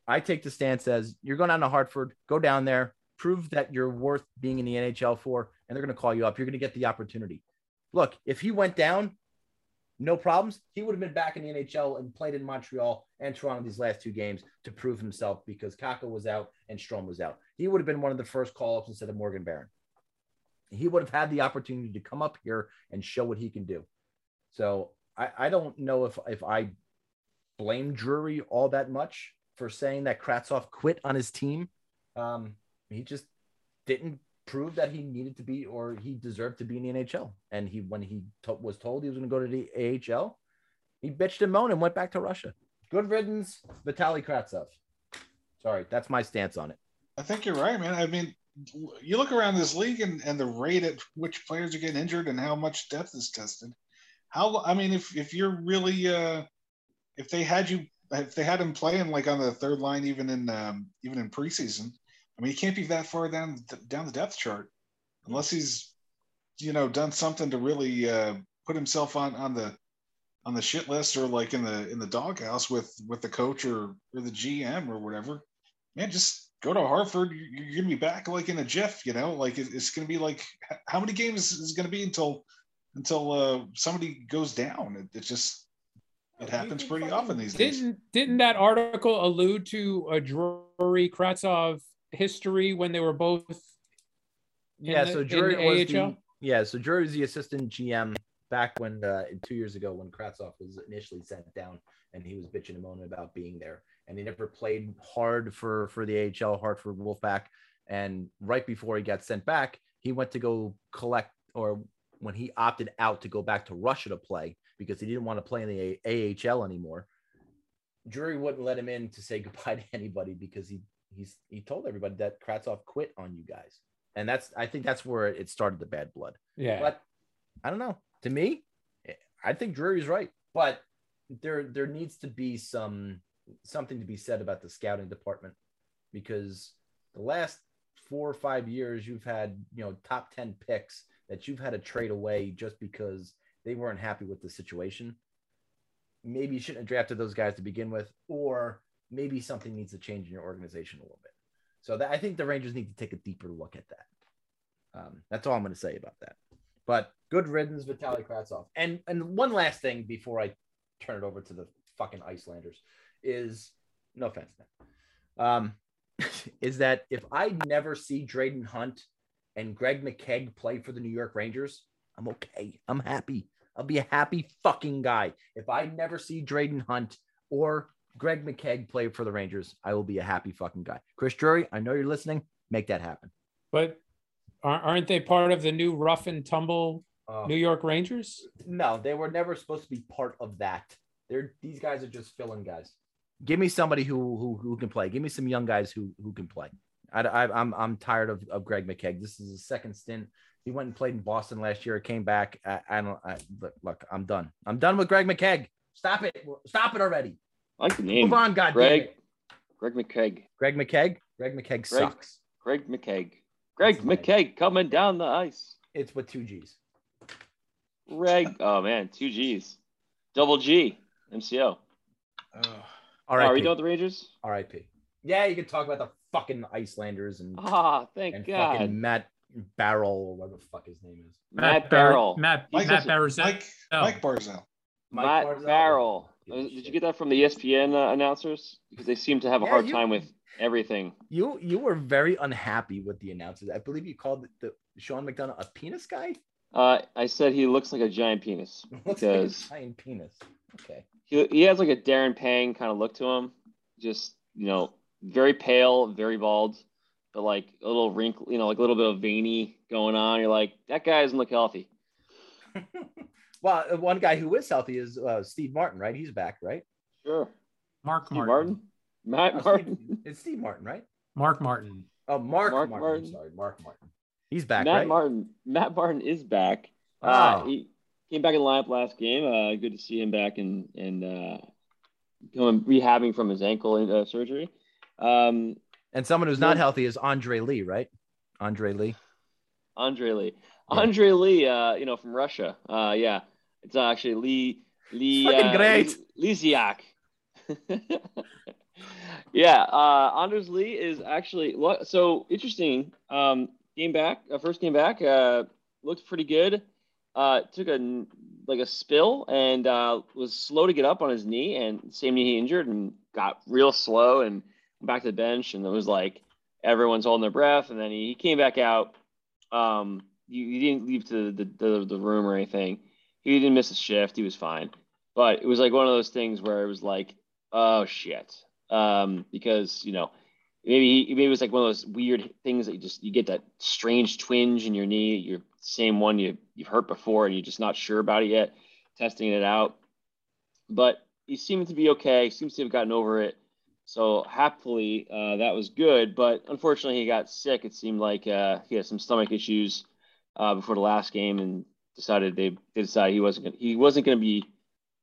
I take the stance as you're going down to Hartford, go down there, prove that you're worth being in the NHL for, and they're going to call you up. You're going to get the opportunity. Look, if he went down, no problems. He would have been back in the NHL and played in Montreal and Toronto these last two games to prove himself because Kakko was out and Strome was out. He would have been one of the first call ups instead of Morgan Barron. He would have had the opportunity to come up here and show what he can do. So I, I don't know if if I blame Drury all that much for saying that Kravtsov quit on his team. Um, he just didn't prove that he needed to be or he deserved to be in the NHL. And he, when he to- was told he was going to go to the AHL, he bitched and moaned and went back to Russia. Good riddance, Vitaly Kravtsov. Sorry, that's my stance on it. I think you're right, man. I mean, you look around this league and, and the rate at which players are getting injured and how much depth is tested. How I mean, if if you're really uh, if they had you if they had him playing like on the third line even in um, even in preseason, I mean, he can't be that far down down the depth chart unless he's you know done something to really uh, put himself on on the on the shit list or like in the in the doghouse with with the coach or or the GM or whatever. Man, just go to Hartford. you- You're gonna be back like in a jiff, you know. Like it- it's gonna be like how many games is gonna be until until uh, somebody goes down? It, it just it happens pretty often these days. Didn't didn't that article allude to a Drury Kravtsov history when they were both? in yeah, the- so in Drury the was AHL? the yeah, so Drury was the assistant GM back when uh, two years ago when Kravtsov was initially sent down and he was bitching and moaning about being there and he never played hard for for the AHL, hard for Wolfpack. And right before he got sent back, he went to go collect or when he opted out to go back to Russia to play because he didn't want to play in the AHL anymore. Drury wouldn't let him in to say [LAUGHS] goodbye to anybody because he he's he told everybody that Kravtsov quit on you guys. And that's I think that's where it started the bad blood. Yeah. But I don't know. To me, I think Drury's right. But there there needs to be some something to be said about the scouting department because the last four or five years you've had you know top 10 picks that you've had to trade away just because they weren't happy with the situation maybe you shouldn't have drafted those guys to begin with or maybe something needs to change in your organization a little bit so that, i think the rangers need to take a deeper look at that um, that's all i'm going to say about that but good riddance Vitaly Kravtsov. and and one last thing before i turn it over to the fucking icelanders is no offense man um, [LAUGHS] is that if I never see Dryden Hunt and Greg McKegg play for the New York Rangers, I'm okay. I'm happy. I'll be a happy fucking guy. If I never see Dryden Hunt or Greg McKegg play for the Rangers, I will be a happy fucking guy. Chris Drury, I know you're listening. Make that happen. But aren't they part of the new rough and tumble Uh, New York Rangers? no, they were never supposed to be part of that. They're these guys are just filling guys. Give me somebody who who, who can play. Give me some young guys who who can play. I, I, I'm I'm tired of, of Greg McKegg. This is his second stint. He went and played in Boston last year. Came back. I, I don't. I, look, look, I'm done. I'm done with Greg McKegg. Stop it. Stop it already. I like the name. Move on, God Greg. Greg McKegg. Greg McKegg. Greg McKegg Greg- sucks. Greg McKegg. Greg That's nice. McKegg coming down the ice. It's with two G's. Greg. Oh man, two G's. Double G. MCO. Oh, All Oh, are we done with the Rangers? R.I.P. Yeah, you can talk about the fucking Icelanders and, Ah, thank and God. fucking Matt Barrel or whatever the fuck his name is. Matt Bar- Barrel. Matt, Mike, Matt Barzell. Mike, Oh. Mike Barzell. Mike Matt Barzal? Barrel. Give a Did you get that from the ESPN uh, announcers? Because they seem to have a Yeah, hard you- time with everything. You you were very unhappy with the announcers. I believe you called the, the Sean McDonough a penis guy. Uh, I said he looks like a giant penis [LAUGHS] Looks like a giant penis. Okay. he, he has like a Darren Pang kind of look to him. Just you know, very pale, very bald, but like a little wrinkle, you know, like a little bit of veiny going on. You're like, that guy doesn't look healthy. [LAUGHS] well, uh, one guy who is healthy is uh, Steve Martin, right? He's back, right? Sure. Mark Steve Martin. Martin. Matt Oh, Steve- Martin. it's Steve Martin, right? Mark Martin. Oh, Mark, Mark Martin. Martin. Sorry, Mark Martin. He's back, Matt right? Martin. Matt Martin is back. Uh, Oh. he came back in the lineup last game. Uh, good to see him back and and uh, going rehabbing from his ankle uh, surgery. Um, And someone who's not healthy is Andre Lee, right? Andre Lee. Andre Lee. Yeah. Andre Lee, uh, you know, from Russia. Uh, yeah, it's actually Lee Lee Fucking uh, great. Lee- [LAUGHS] yeah, uh, Anders Lee is actually what? So interesting. Um, game back, uh, first game back, uh, looked pretty good. Uh, took a like a spill and uh, was slow to get up on his knee, and same knee he injured, and got real slow and back to the bench, and it was like everyone's holding their breath, and then he, he came back out. Um, you, you didn't leave to the, the the room or anything. He didn't miss a shift. He was fine, but it was like one of those things where it was like, oh shit, um, because you know maybe he, maybe it was like one of those weird things that you just you get that strange twinge in your knee, your same one you you've hurt before, and you're just not sure about it yet, testing it out. But he seemed to be okay. He seems to have gotten over it. So happily, uh, that was good. But unfortunately, he got sick. It seemed like uh, he had some stomach issues uh, before the last game, and decided they, they decided he wasn't gonna, he wasn't going to be.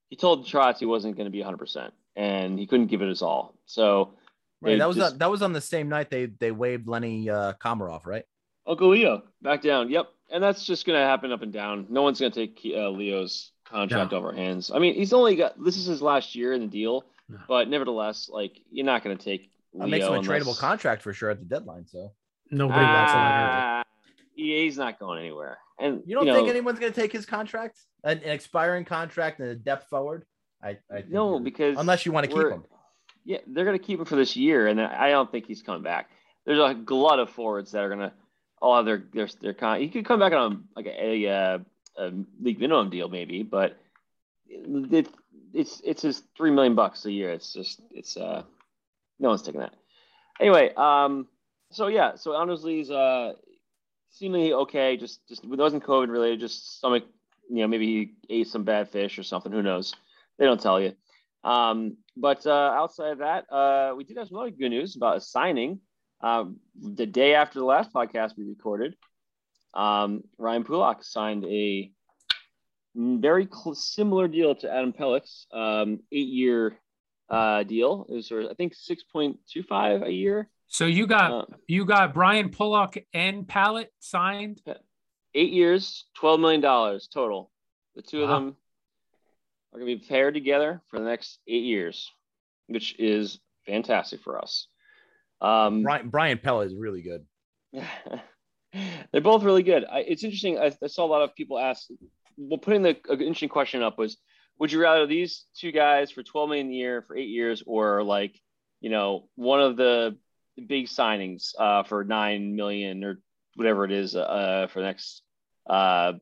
He told the Trotz he wasn't going to be 100, percent and he couldn't give it his all. So Right. That was just- on, that was on the same night they they waived Lenny uh, Komarov, right? Uncle Leo back down. Yep, and that's just going to happen up and down. No one's going to take uh, Leo's contract No. over our hands. I mean, he's only got this is his last year in the deal, No. but nevertheless, like you're not going to take. That Leo makes him a unless- tradable contract for sure at the deadline. So Nobody wants to let her. Ah, EA's not going anywhere. And you don't know, think anyone's going to take his contract, an, an expiring contract and a depth forward? I, I No, because unless you want to keep we're- him. Yeah, they're going to keep him for this year, and I don't think he's coming back. there's a glut of forwards that are gonna all have their their their con. He could come back on a, like a, a, a league minimum deal maybe, but it, it's it's just three million bucks a year. It's just it's uh no one's taking that. Anyway, um, so yeah, so Anders Lee's uh seemingly okay. Just just it wasn't COVID related. Just stomach, you know, maybe he ate some bad fish or something. Who knows? They don't tell you. Um, but uh, outside of that, uh, we did have some other good news about a signing. Um, the day after the last podcast we recorded, um, Ryan Pulock signed a very cl- similar deal to Adam Pelech's um, eight-year uh, deal. It was, I think, six point two five a year. So you got Uh, you got Brian Pulock and Pallet signed. eight years, twelve million dollars total. The two of them are going to be paired together for the next eight years, which is fantastic for us. Um, Brian Brian Pella is really good. [LAUGHS] they're both really good. I, it's interesting. I, I saw a lot of people ask. Well, putting the an interesting question up was, would you rather these two guys for twelve million a year for eight years, or like, you know, one of the big signings uh, for nine million or whatever it is uh, for the next uh,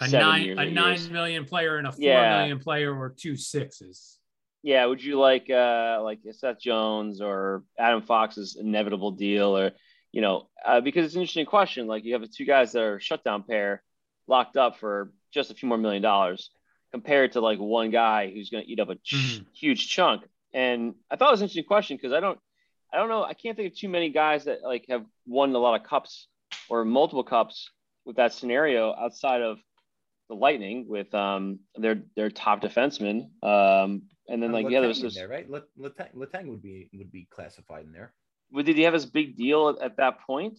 A seven nine years, a eight nine years. million player and a four Yeah. million player or two sixes. yeah, would you like uh like Seth Jones or Adam Fox's inevitable deal or you know uh, because it's an interesting question. Like you have the two guys that are shutdown pair locked up for just a few more million dollars compared to like one guy who's going to eat up a ch- Mhm. huge chunk. And I thought it was an interesting question because I don't I don't know I can't think of too many guys that like have won a lot of cups or multiple cups with that scenario outside of the Lightning with um their their top defenseman um and then Uh, like yeah there Letang was this there, right? Let, Letang, Letang would be would be classified in there. well, did he have his big deal at, at that point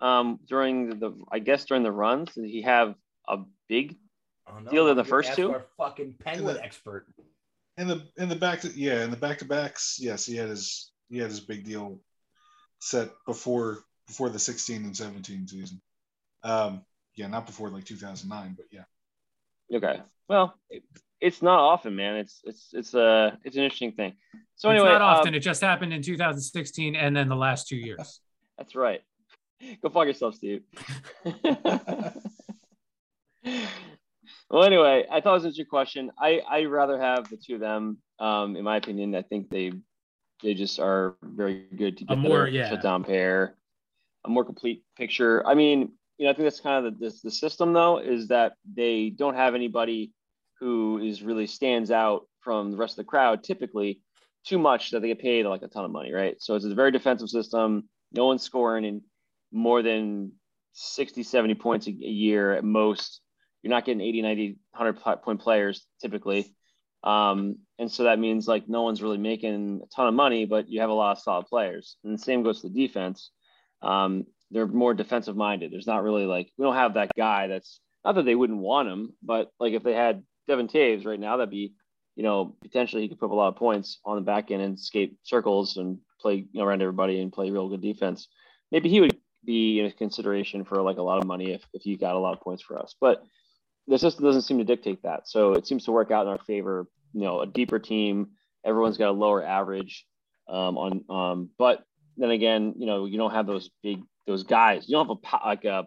um during the, the I guess during the runs did he have a big Oh, no, Deal in the you first ask two? Our fucking penguin the- expert. In the in the back to yeah, in the back to backs, yes, he had his he had his big deal set before before the 16 and 17 season. Um yeah, not before like 2009, but yeah. okay well it, it's not often man it's it's it's a it's an interesting thing so it's anyway not often. um, it just happened in 2016 and then the last two years. [LAUGHS] That's right. Go fuck yourself, Steve. [LAUGHS] well, anyway, I thought it was interesting question. I I rather have the two of them. Um, in my opinion, I think they they just are very good to together. more- yeah. Shut down pair, a more complete picture. I mean, you know, I think that's kind of the, the the system though is that they don't have anybody who is really stands out from the rest of the crowd typically too much that they get paid like a ton of money, right? So it's a very defensive system. No one's scoring in more than 60, 70 points a, a year at most. You're not getting 80, 90, 100 point players typically. Um, and so that means like no one's really making a ton of money, but you have a lot of solid players. And the same goes to the defense. Um, they're more defensive minded. There's not really like, we don't have that guy that's not that they wouldn't want him, but like if they had Devon Toews right now, that'd be, you know, potentially he could put up a lot of points on the back end and escape circles and play you know, around everybody and play real good defense. Maybe he would be in consideration for like a lot of money if, if he got a lot of points for us. But the system doesn't seem to dictate that. So it seems to work out in our favor. You know, a deeper team, everyone's got a lower average um, on. Um, but then again, you know, you don't have those big those guys. You don't have a like a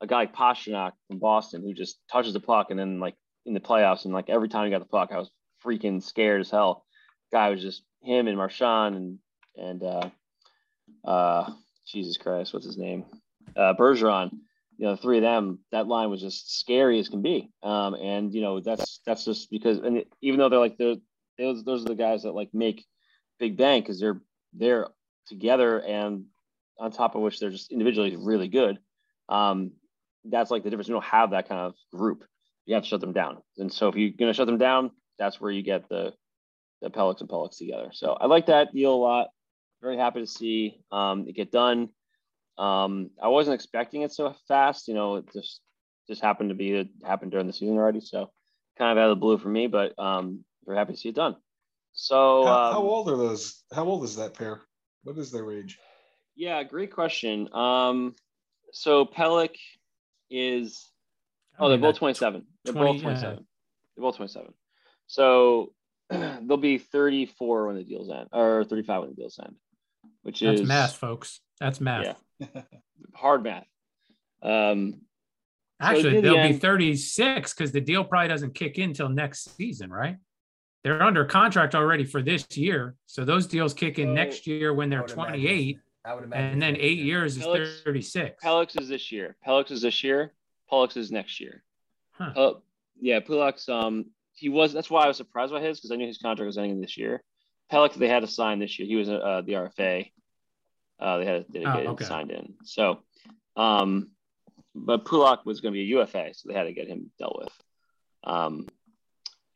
a guy like Pastrnak from Boston who just touches the puck and then like in the playoffs and like every time he got the puck, I was freaking scared as hell. Guy was just him and Marchand and and uh, uh, Jesus Christ, what's his name? Uh, Bergeron. You know, three of them. That line was just scary as can be. Um, and you know, that's that's just because, and even though they're like the those those are the guys that like make big bank because they're they're together and on top of which they're just individually really good. Um, that's like the difference. You don't have that kind of group. You have to shut them down. And so if you're to shut them down, that's where you get the the Pellets and Pellets together. So I like that deal a lot. Very happy to see um, it get done. Um, I wasn't expecting it so fast. You know, it just just happened to be it happened during the season already. So kind of out of the blue for me, but um, very happy to see it done. So how, um, how old are those? How old is that pair? What is their age? Yeah, great question. Um, so Pelech is oh, they're both that- 27. They're 20, both yeah. 27. They're both 27. So [CLEARS THROAT] they'll be 34 when the deal's end, or 35 when the deal's end. Which That's is math, folks. That's math. Yeah. [LAUGHS] hard math. Um, Actually, near the they'll be 36 because the deal probably doesn't kick in till next season, right? They're under contract already for this year. So those deals kick in So, next year when they're would imagine- 28. I would imagine. And then eight years is Alex- 36. Pelix is this year. Pelix is this year. Pollux is next year. Huh. Uh, yeah, Pulux. Um, he was. That's why I was surprised by his because I knew his contract was ending this year. Pelix they had to sign this year. He was uh, the RFA. Uh, they had to, Oh, get okay. signed in. So, um, but Pulock was going to be a UFA, so they had to get him dealt with. Um,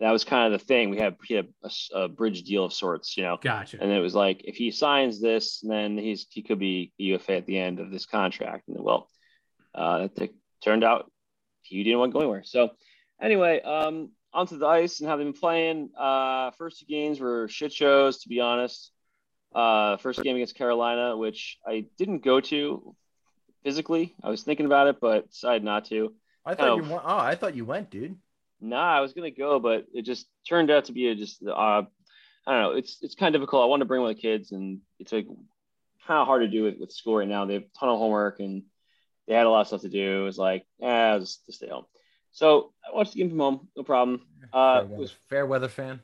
that was kind of the thing. We had, had a, a bridge deal of sorts, you know. Gotcha. And it was like, if he signs this, then he's he could be UFA at the end of this contract. And well, uh, it turned out he didn't want to go anywhere. So anyway, um, onto the ice and how they've been playing. Uh, first two games were shit shows, to be honest. Uh, first game against Carolina, which I didn't go to physically. I was thinking about it, but decided not to. I thought you went. Oh, I thought you went, dude. Nah, I was gonna go, but it just turned out to be a just uh, I don't know. It's it's kind of difficult. I want to bring one of the kids, and it's like kind of hard to do with, with school right now. They have a ton of homework, and they had a lot of stuff to do. It was like, eh, I'll just, just stay home. So I watched the game from home, no problem. Uh, fair, weather, was fair weather fan.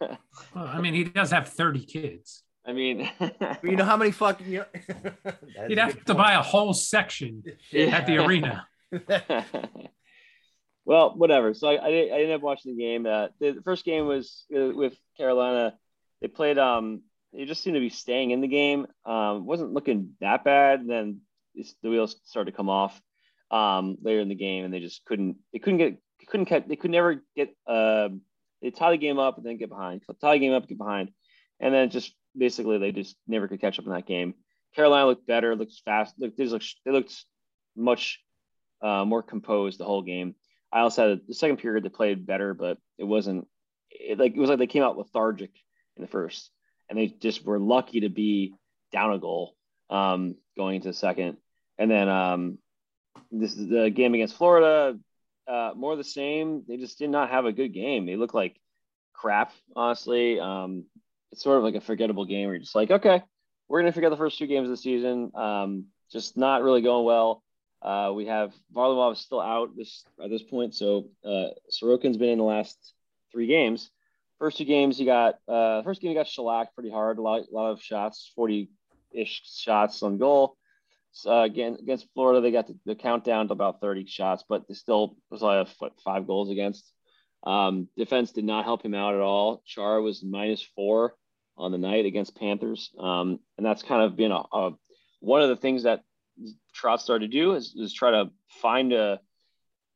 Well, I mean, he does have 30 kids. I mean, [LAUGHS] But you know how many fucking. You [LAUGHS] know, He'd have to point. buy a whole section Yeah. at the arena. [LAUGHS] well, whatever. So I, I, I ended up watching the game. Uh, the, the first game was uh, with Carolina. They played. Um, they just seemed to be staying in the game. Um, wasn't looking that bad. And then it's, the wheels started to come off um, later in the game, and they just couldn't. They couldn't get. They couldn't get. They could never get. Uh, they tie the game up and then get behind. Tie the game up, get behind, and then just basically they just never could catch up in that game. Carolina looked better. Looked fast. Looked. They looked. They looked much uh, more composed the whole game. I also had a, the second period they played better, but it wasn't it, like it was like they came out lethargic in the first, and they just were lucky to be down a goal um, going into the second. And then um, this is the game against Florida, uh, more the same. They just did not have a good game. They look like crap, honestly. Um, it's sort of like a forgettable game where you're just like, okay, we're gonna forget the first two games of the season. Um, just not really going well. Uh, we have Varlamov is still out this at this point, so uh, Sorokin's been in the last three games. First two games, he got uh, first game he got shellacked pretty hard, a lot, a lot of shots, forty ish shots on goal. Uh, again against Florida, they got the, the countdown to about thirty shots, but they still was like five goals against. Um, defense did not help him out at all. Chara was minus four on the night against Panthers, um, and that's kind of been a, a one of the things that Trotz started to do is, is try to find a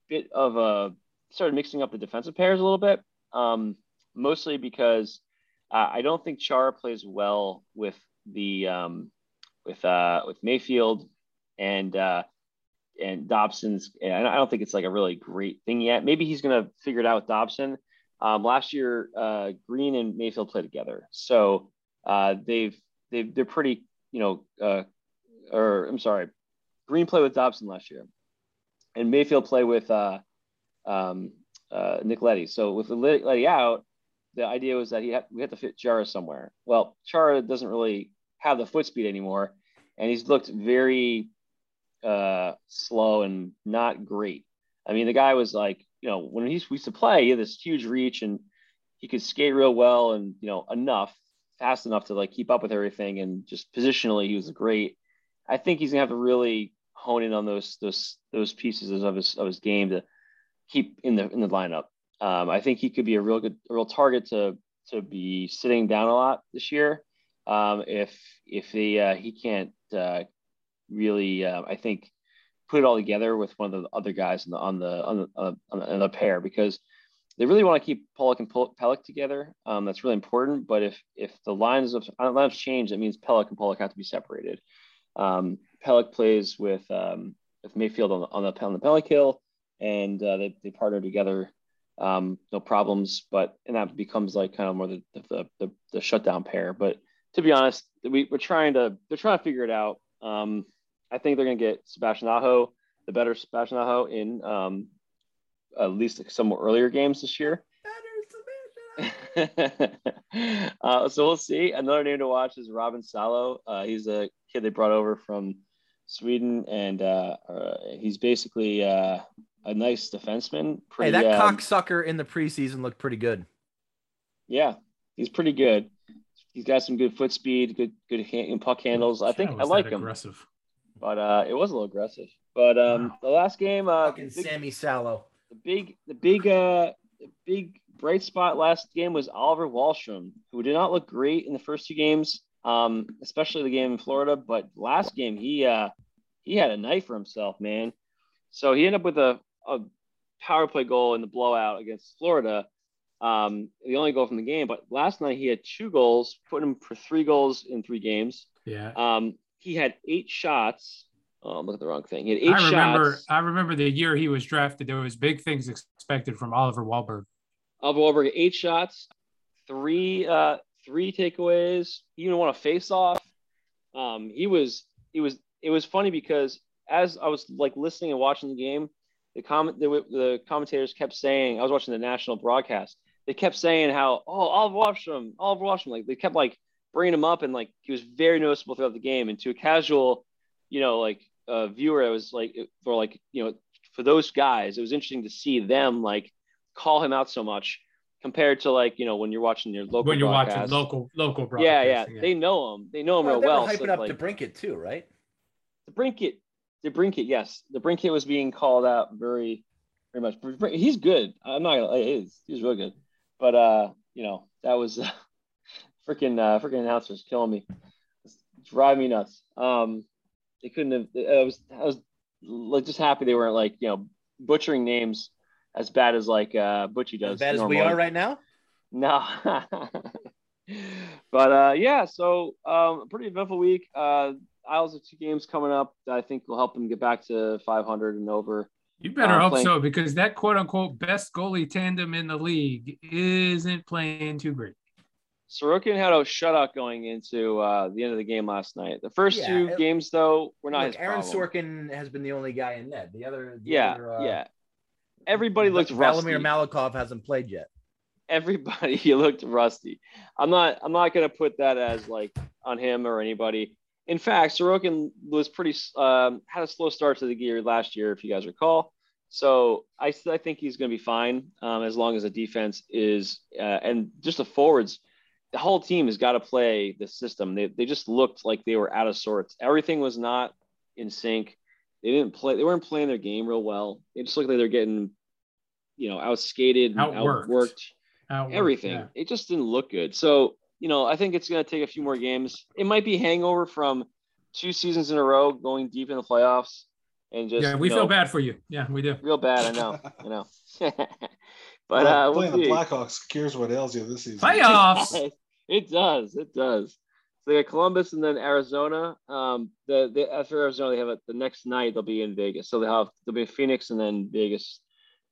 bit of a started mixing up the defensive pairs a little bit, um, mostly because uh, I don't think Chara plays well with the um, with uh, with Mayfield and uh, and Dobson's. And I don't think it's like a really great thing yet. Maybe he's gonna figure it out with Dobson. Um, last year, uh, Greene and Mayfield played together, so uh, they've they've they're pretty you know uh, or I'm sorry, Greene played with Dobson last year, and Mayfield played with uh, um, uh, Nick Leddy. So with Letty out, the idea was that he had, we had to fit Chara somewhere. Well, Chara doesn't really have the foot speed anymore, and he's looked very uh, slow and not great. I mean, the guy was like, you know, when he used to play, he had this huge reach and he could skate real well and you know enough, fast enough to like keep up with everything and just positionally he was great. I think he's gonna have to really hone in on those those those pieces of his of his game to keep in the in the lineup. Um, I think he could be a real good a real target to to be sitting down a lot this year. Um, if if he uh, he can't uh, really, uh, I think put it all together with one of the other guys on the on the on the, on the, on the pair because they really want to keep Pulock and Pelech together. Um, that's really important. But if if the lines of lines change, that means Pelech and Pulock have to be separated. Um, Pelech plays with um, with Mayfield on the on the, on the Pellick hill, and uh, they they partner together. Um, no problems, but and that becomes like kind of more the the, the, the shutdown pair. But to be honest, we, we're trying to they're trying to figure it out. Um, I think they're going to get Sebastian Aho, the better Sebastian Aho, in um, at least some earlier games this year. [LAUGHS] Uh, so we'll see. Another name to watch is Robin Salo. Uh, he's a kid they brought over from Sweden, and uh, uh, he's basically uh, a nice defenseman. Hey, Pretty, that um, cocksucker in the preseason looked pretty good. Yeah, he's pretty good. He's got some good foot speed, good good hand, puck handles. I think Yeah, I like him, Aggressive. but uh, it was a little aggressive. But um, Wow. the last game, uh, Fucking the big, Sammy Sallow. the big, the big, uh, the big bright spot last game was Oliver Wahlstrom, who did not look great in the first two games, um, especially the game in Florida. But last game, he uh, he had a night for himself, man. So he ended up with a, a power play goal in the blowout against Florida. Um, the only goal from the game, but last night he had two goals, put him for three goals in three games. Yeah. Um, he had eight shots. Oh, I'm looking at the wrong thing. He had eight I remember shots. I remember the year he was drafted. There was big things expected from Oliver Wahlberg. Alvin Wahlberg, eight shots, three uh, three takeaways. He even won a face off. Um, he was he was it was funny because as I was like listening and watching the game, the comment the, the commentators kept saying I was watching the national broadcast. They kept saying how oh Oliver Wahlstrom, Oliver Wahlstrom, like they kept like bringing him up and like he was very noticeable throughout the game. And to a casual, you know, like uh, viewer, it was like for like you know for those guys, it was interesting to see them like call him out so much compared to like you know when you're watching your local when you're watching broadcast. local local yeah, yeah, broadcasting, they know him. They know him Well, real they well. were so, hyping up like, the Brinket too, right? the Brinket, the Brinket, yes, the Brinket was being called out very, very much. Br- Br- He's good. I'm not gonna. He is. He's real good. But uh, you know, that was uh, [LAUGHS] freaking uh, freaking announcers killing me, driving me nuts. Um, they couldn't have. I was I was like just happy they weren't like you know butchering names as bad as like uh Butchie does. As bad as we are right now. No. [LAUGHS] but uh, yeah, so um, a pretty eventful week. Uh, Isles have two games coming up that I think will help them get back to 500 and over. You better Uh, hope playing- so because that quote unquote best goalie tandem in the league isn't playing too great. Sorokin had a shutout going into uh, the end of the game last night. The first Yeah, two it- games, though, were not Look, his Aaron problem. Sorokin has been the only guy in net. The other, the Yeah, other, uh, yeah. Everybody looked rusty. Valimir Malikov hasn't played yet. everybody he [LAUGHS] looked rusty. I'm not I'm not gonna put that as like on him or anybody. In fact, Sorokin was pretty um, had a slow start to the year last year, if you guys recall. So I I think he's gonna be fine um, as long as the defense is uh, and just the forwards. The whole team has got to play the system. They they just looked like they were out of sorts. Everything was not in sync. They didn't play. They weren't playing their game real well. It just looked like they're getting, you know, outskated, Outworked. outworked Outworked, everything. yeah. It just didn't look good. So, you know, I think it's going to take a few more games. It might be hangover from two seasons in a row going deep in the playoffs and just yeah, we you feel bad for you. Yeah, we do. real bad. I know, I know. [LAUGHS] but Well, uh, we'll playing the. Blackhawks cures what ails you this season. Playoffs. [LAUGHS] it does. It does. So they got Columbus and then Arizona. Um, the, the after Arizona, they have it the next night. They'll be in Vegas. So they'll have they'll be in Phoenix and then Vegas,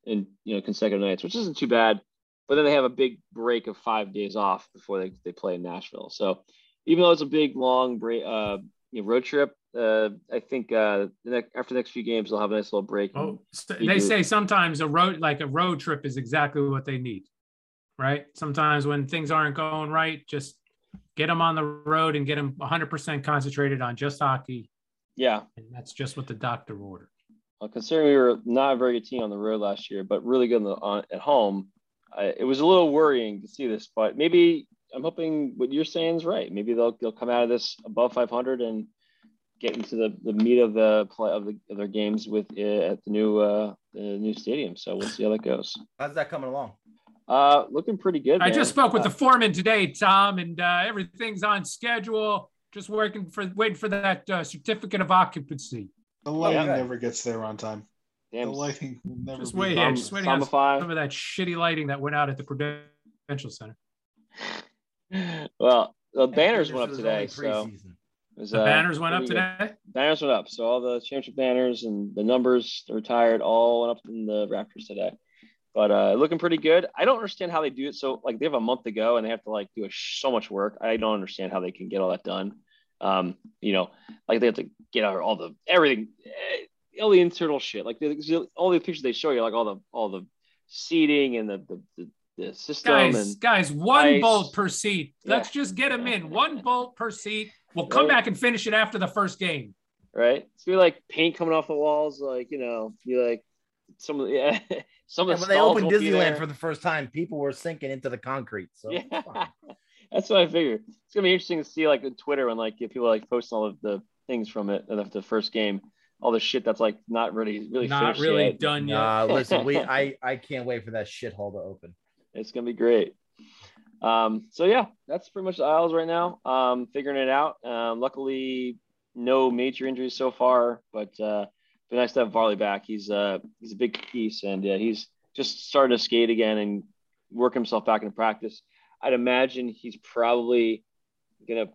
in you know consecutive nights, which isn't too bad. But then they have a big break of five days off before they, they play in Nashville. So even though it's a big long break, uh, you know, road trip, uh, I think uh, the next, after the next few games they'll have a nice little break. Oh, they say sometimes a road like a road trip is exactly what they need, right? Sometimes when things aren't going right, just get them on the road and get them 100% concentrated on just hockey, Yeah, and that's just what the doctor ordered. Well, considering we were not a very good team on the road last year, but really good on the, on, at home, I, it was a little worrying to see this. But maybe I'm hoping what you're saying is right. Maybe they'll they'll come out of this above 500 and get into the, the meat of the play of, the, of their games with uh, at the new uh, the new stadium. So we'll see how that goes. How's that coming along? Uh, looking pretty good. I man. just spoke with Uh, the foreman today, Tom, and uh, everything's on schedule. Just working for waiting for that uh, certificate of occupancy. The lighting yeah. never gets there on time. The lighting will never Just be wait there. here, Som- just waiting on Somify. some of that shitty lighting that went out at the Prudential Center. [LAUGHS] Well, the banners went up today, so was, The uh, banners went up good. today. banners went up. So all the championship banners and the numbers, the retired, all went up in the Raptors today. But uh, looking pretty good. I don't understand how they do it. So like they have a month to go and they have to like do a, so much work. I don't understand how they can get all that done. Um, you know, like they have to get out all the everything, eh, all the internal shit. Like the, all the pictures they show you, like all the all the seating and the the, the the system Guys, and guys, one ice. bolt per seat. Let's just get them in. One [LAUGHS] bolt per seat. We'll come Right. back and finish it after the first game. right? It's be like paint coming off the walls, like you know, you like some of the yeah, [LAUGHS] some Yeah, of the when they opened Disneyland for the first time, people were sinking into the concrete. So yeah, [LAUGHS] that's what I figured. It's gonna be interesting to see like on Twitter when like if people like post all of the things from it after the first game, all the shit that's like not really really Not really yet. done yet. Nah, [LAUGHS] listen, we I I can't wait for that shithole to open. It's gonna be great. Um, so yeah, that's pretty much the Isles right now. Um, figuring it out. Um, luckily, no major injuries so far, but uh, be nice to have Varley back. He's uh he's a big piece, and uh, he's just started to skate again and work himself back into practice. I'd imagine he's probably gonna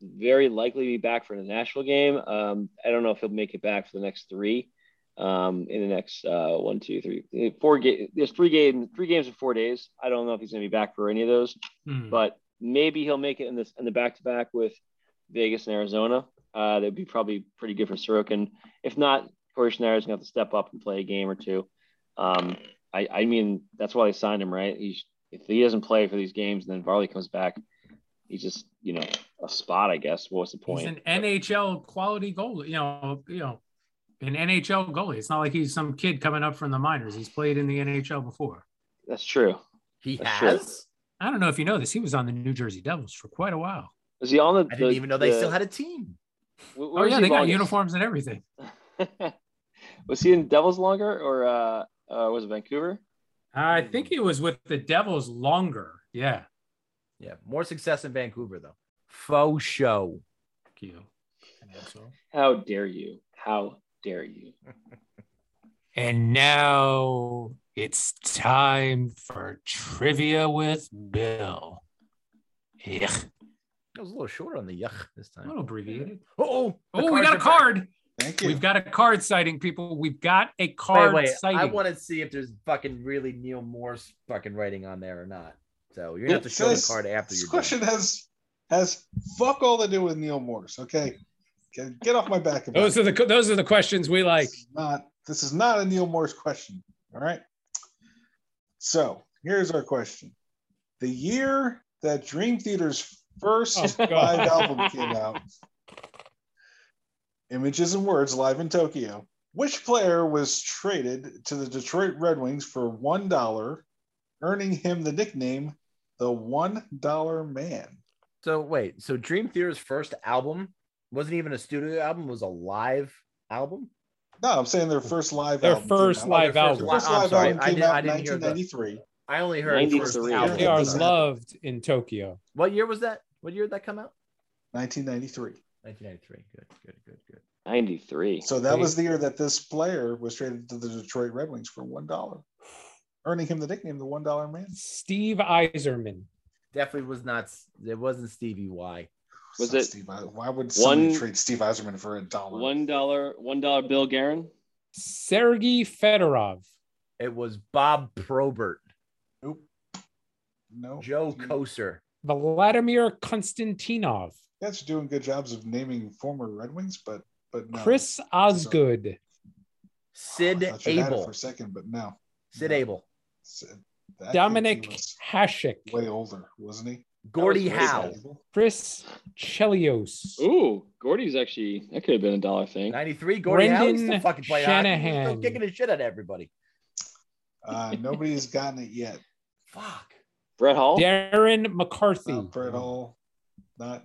very likely be back for the Nashville game. Um, I don't know if he'll make it back for the next three. Um, in the next uh, one, two, three, four games. There's three games, three games in four days. I don't know if he's going to be back for any of those, Hmm. but maybe he'll make it in this in the back to back with Vegas and Arizona. Uh, that'd be probably pretty good for Sorokin. If not, Cory Schneider's going to have to step up and play a game or two. Um, I, I mean, that's why they signed him, right? He's if he doesn't play for these games, and then Varley comes back, he's just you know a spot, I guess. What's the point? He's an NHL quality goalie. You know, you know, an NHL goalie. It's not like he's some kid coming up from the minors. He's played in the NHL before. That's true. He That's true. has. I don't know if you know this. He was on the New Jersey Devils for quite a while. Is he on the? I didn't the- even know they the- still had a team. wh- Oh yeah, he they got uniforms and everything. [LAUGHS] was he in Devils longer, or uh, uh, was it Vancouver? I think he was with the Devils longer. Yeah. Yeah, more success in Vancouver though. Faux show. Thank you. How dare you? How dare you? [LAUGHS] And now it's time for trivia with Bill. Yeah. It was a little short on the yuck this time. A time. little abbreviated. Oh, the Oh, we got a cards are back. card. Thank you. We've got a card sighting, people. We've got a Wait, card wait. sighting. I want to see if there's fucking really Neal Morse fucking writing on there or not. So you're gonna have to show the card after This you're question done. has has fuck all to do with Neal Morse. Okay, get, get off my back. Those it. are the those are the questions we like. This is not this is not a Neal Morse question. All right. So here's our question: The year that Dream Theater's first Oh, live album came out, Images and Words live in Tokyo. Which player was traded to the Detroit Red Wings for one dollar, earning him the nickname the One Dollar Man? So wait, so Dream Theater's first album wasn't even a studio album; was a live album. No, I'm saying their first live Their album. came first out. live their first album. li- First live sorry, album I came didn't- out I in didn't hear the- 1993. I only heard the first 93. album. They are loved in Tokyo. What year was that? What year did that come out? 1993. 1993. Good, good, good, good. 93. So that was the year that this player was traded to the Detroit Red Wings for one dollar, earning him the nickname the One Dollar Man. Steve Yzerman. Definitely was not. It wasn't Stevie Y. Was it Steve? Eis- Why would somebody one- trade Steve Yzerman for a dollar? One dollar, one dollar Bill Guerin. Sergei Fedorov. It was Bob Probert, Nope. No. Joe Kocur, Vladimir Konstantinov. guys are doing good jobs of naming former Red Wings, but but no. Chris Osgood. Sid I thought you had it Abel, for a second, but no. Sid No. Abel, Sid- I think he Dominic was Hasek. way older, wasn't he? Gordy That was Howe. Chris Chelios. Ooh, Gordy's actually that could have been a dollar thing. 93. Gordy Howe, he's still fucking playing hockey. He's still kicking his shit at everybody. Uh, nobody's gotten it yet. Fuck. Brett Hull. Darren McCarty. Not Brett Hull, not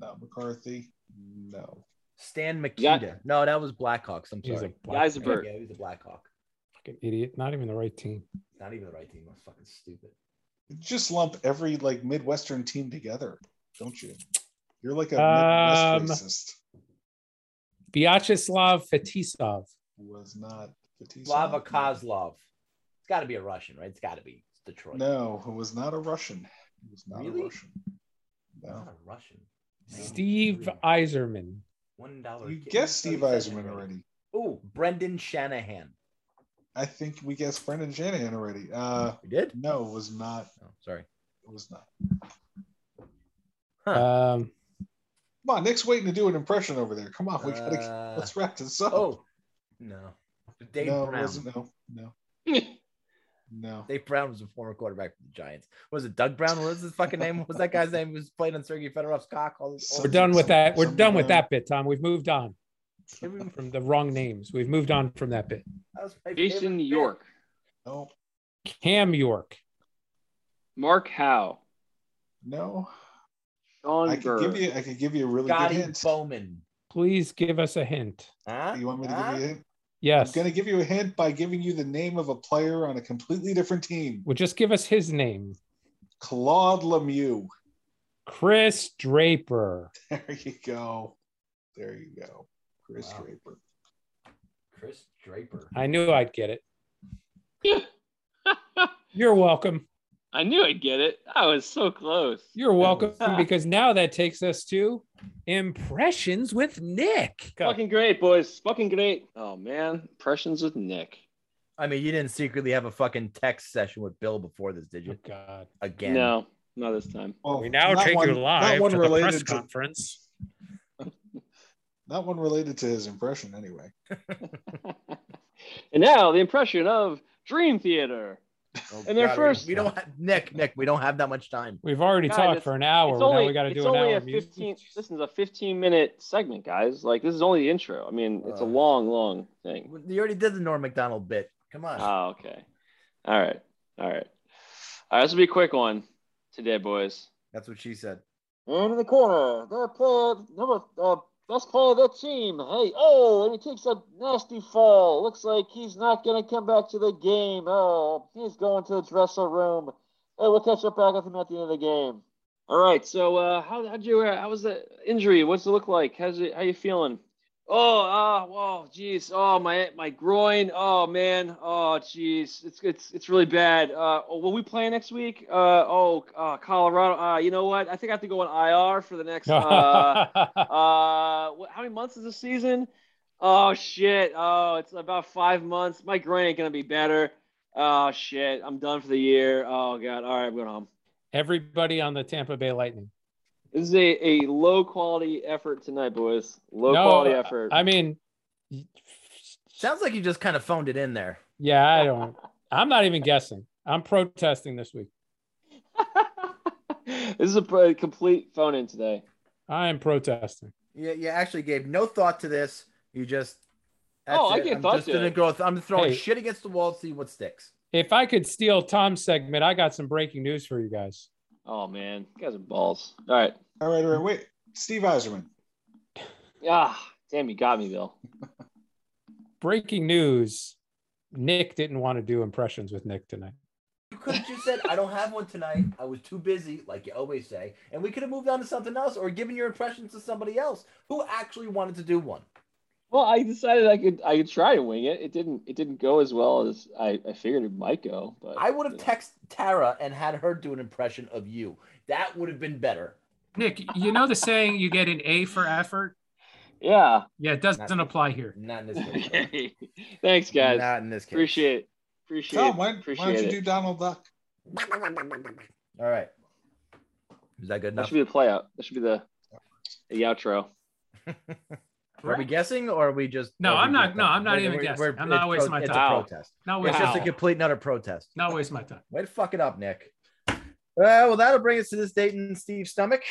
not McCarty. No. Stan Mikita. Yeah. No, that was Blackhawks. I'm sorry. He's a sorry. black Geisberg. Yeah, he's a Blackhawk. fucking idiot. Not even the right team. Not even the right team. That's fucking stupid. You just lump every like Midwestern team together, don't you? You're like a Um, Midwest racist. Vyacheslav Fetisov. Was not Fetisov? Slava Kozlov. It's got to be a Russian, right? It's got to be. It's Detroit. No, it was not a Russian. It was not Really? a Russian. It's not a Russian. Steve Yzerman. One dollar. You guessed Steve Yzerman already. Oh, Brendan Shanahan. I think we guessed Brendan Shanahan already. Uh, We did? no, it was not. Oh, sorry. It was not. Um, Come on, Nick's waiting to do an impression over there. Come on, we gotta Uh, let's wrap this up. Oh, no. Dave no, Brown. wasn't. No, no, [LAUGHS] No. Dave Brown was a former quarterback for the Giants. Was it Doug Brown? What was his fucking name? What was that guy's name? Who was playing on Sergey Fedorov's cock? All, all We're done with that. We're done with that bit, Tom. We've moved on Give him- [LAUGHS] from the wrong names. We've moved on from that bit. that Jason. York, No. Cam York. Mark Howe, No. Sean I could give you. I could give you a really good Scotty hint. Bowman. Please give us a hint. Huh? You want me to Huh? give you a hint? Yes. I'm going to give you a hint by giving you the name of a player on a completely different team. Well, just give us his name. Claude Lemieux. Kris Draper. There you go. There you go. Kris Wow. Draper. Kris Draper. I knew I'd get it. [LAUGHS] You're welcome. I knew I'd get it. I was so close. You're welcome [LAUGHS] because now that takes us to impressions with Nick. Fucking great, boys. Fucking great. Oh man, impressions with Nick. I mean, you didn't secretly have a fucking text session with Bill before this, did Oh, you? God. Again. No, not this time. Well, We now take one- you live to the related press to- conference. Not one related to his impression, anyway. and now the impression of Dream Theater. Oh, And their God, first- We, we don't have Nick. Nick, we don't have that much time. We've already Guys, talked for an hour. It's now we got to it's do an only hour. a of music. 15. This is a 15 minute segment, guys. Like this is only the intro. I mean, it's a Uh. long, long thing. You already did the Norm Macdonald bit. Come on. Oh, okay. All right. All right. All right. This will be a quick one today, boys. That's what she said. And in the corner, their player number uh, best player of their team. Hey, oh, and he takes a nasty fall. Looks like he's not gonna come back to the game. Oh, he's going to the dressing room. Hey, we'll catch up back with him at the end of the game. All right. So, uh, how how'd you? Uh, how was the injury? What's it look like? How's it? How you feeling? Oh, ah, whoa, jeez. Oh, my my groin. Oh man. Oh, jeez. It's it's it's really bad. Uh, oh, will we play next week? Uh, oh, uh, Colorado. Uh, you know what? I think I have to go on IR for the next. [LAUGHS] Uh, uh, what, how many months is the season? Oh shit. Oh, it's about five months. My groin ain't gonna be better. Oh shit. I'm done for the year. Oh god. All right, I'm going home. Everybody on the Tampa Bay Lightning. This is a, a low quality effort tonight, boys. Low No, quality effort. I mean, Sounds like you just kind of phoned it in there. yeah, I don't. I'm not even guessing. I'm protesting this week. [LAUGHS] this is a pr- complete phone in today. I am protesting. You, you actually gave no thought to this. You just. that's Oh, I it. gave I'm thought just to gonna it. go. I'm throwing Hey. shit against the wall to see what sticks. If I could steal Tom's segment, I got some breaking news for you guys. Oh man, you guys are balls. All right. All right, all right, wait. Steve Yzerman. Ah, damn, you got me, Bill. [LAUGHS] Breaking news Nick didn't want to do impressions with Nick tonight. You could have just said, "I don't have one tonight. I was too busy," like you always say, and we could have moved on to something else, or given your impressions to somebody else who actually wanted to do one. Well, I decided I could I could try to wing it. It didn't it didn't go as well as I, I figured it might go. But I would have you know. texted Tara and had her do an impression of you. That would have been better. Nick, you know the saying you get an A for effort? Yeah. Yeah, it doesn't apply here. Not in this case. Okay. [LAUGHS] Thanks, guys. Not in this case. Appreciate it. Appreciate Tom, it. why, why Appreciate don't you it. do Donald Duck? All right. Is that good enough? That should be the play out. That should be the the outro. [LAUGHS] Are we guessing or are we just? No, I'm not- no, I'm not we're- even we're- guessing. we're- I'm not wasting pro- my It's time. a Wow. protest. Not It's waste, just a complete and utter protest. not waste my time. Way to fuck it up, Nick. Uh, well, that'll bring us to this date in Steve's stomach.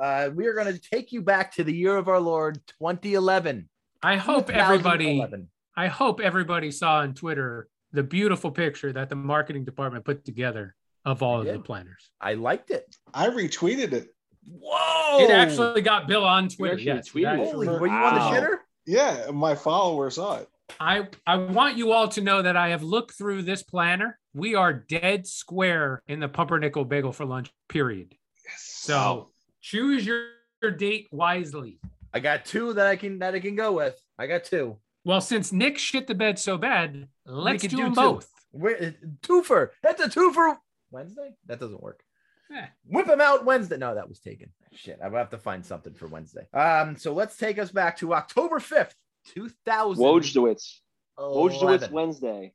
Uh, we are going to take you back to the year of our Lord 2011. I hope everybody 2011. I hope everybody saw on Twitter the beautiful picture that the marketing department put together of all of the planners. I liked it. I retweeted it. Whoa! It actually got Bill on Twitter. actually Yes, tweeted. Holy, were you on the Wow. shitter? Yeah, my follower saw it. I I want you all to know that I have looked through this planner. We are dead square in the pumpernickel bagel for lunch. Period. Yes. So choose your, your date wisely. I got two that I can that I can go with. I got two. Well, since Nick shit the bed so bad, let's could do, do them two. both. Where, twofer. That's a twofer. Wednesday? That doesn't work. Eh. Whip him out Wednesday. No, that was taken. Shit, I will have to find something for Wednesday. Um, so let's take us back to October fifth, two thousand. Wojciech. Wojciech Wednesday.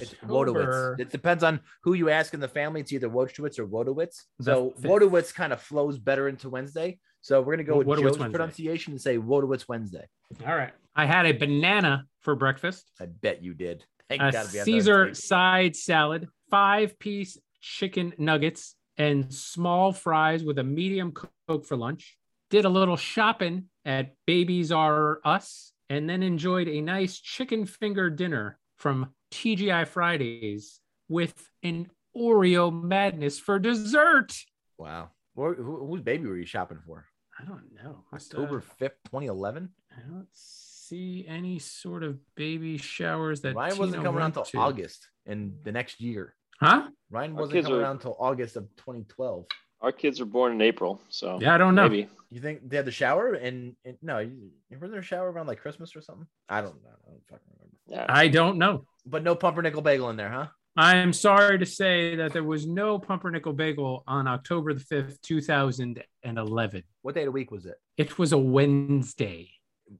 It's Wodowitz. It depends on who you ask in the family. It's either Wojtowicz or Wodowitz. So fifth. Wodowitz kind of flows better into Wednesday. So we're gonna go with Wodowitz Joe's Wednesday. pronunciation and say Wodowitz Wednesday. All right. I had a banana for breakfast. I bet you did. Thank a Caesar side salad, five piece chicken nuggets, and small fries with a medium Coke for lunch. Did a little shopping at Babies R Us, and then enjoyed a nice chicken finger dinner from TGI Fridays with an Oreo madness for dessert. Wow. Who, who, whose baby were you shopping for? I don't know. October fifth, twenty eleven. I don't see any sort of baby showers that Ryan wasn't Tina coming around went until to. August in the next year. Huh? Ryan Our wasn't kids coming are- around until August of 2012. Our kids were born in April, so Yeah, I don't know. maybe. You think they had the shower and, and no, you, was there a shower around like Christmas or something? I don't know. I don't fucking remember. Yeah. I don't know. But no pumpernickel bagel in there, huh? I'm sorry to say that there was no pumpernickel bagel on October the 5th, 2011. What day of the week was it? It was a Wednesday.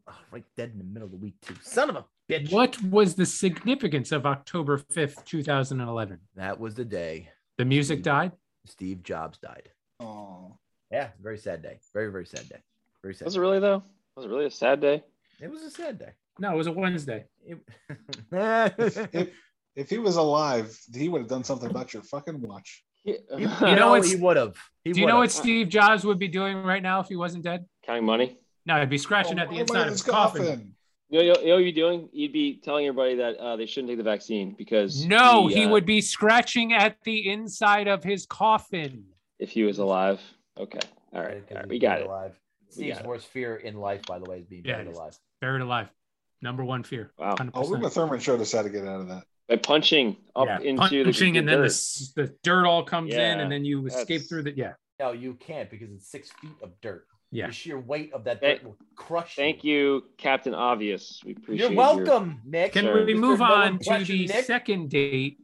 Oh, right dead in the middle of the week too. Son of a bitch. What was the significance of October 5th, 2011? That was the day The music died? Steve Jobs died. Oh, Yeah, very sad day. Very very sad day. Very sad. Was it really though? Was it really a sad day? It was a sad day. No, it was a Wednesday. It- [LAUGHS] if if he was alive, he would have done something about your fucking watch. you You [LAUGHS] know, know he would have. Do you know would've. what Steve Jobs would be doing right now if he wasn't dead? Counting money. No, he'd be scratching Oh, at the inside of his his coffin. You know, you know, you know what you'd be doing? You'd be telling everybody that uh, they shouldn't take the vaccine because No, he, he uh, would be scratching at the inside of his coffin. if he was alive. Okay, all right, all right. we got it. Alive. We Steve's got it. worst fear in life, by the way, is being Yeah, buried alive. Buried alive. Number one fear. Wow. 100%. Oh, Uma Thurman showed us how to get out of that. By punching up Yeah, into punching the, and then the, dirt. s- the dirt all comes in and then you escape that's- through the yeah No, you can't because it's six feet of dirt. yeah The sheer weight of that Thank- dirt will crush Thank you, Captain Obvious. We appreciate You're welcome, Nick. can Sure. we Mr. move No on to the Nick? second date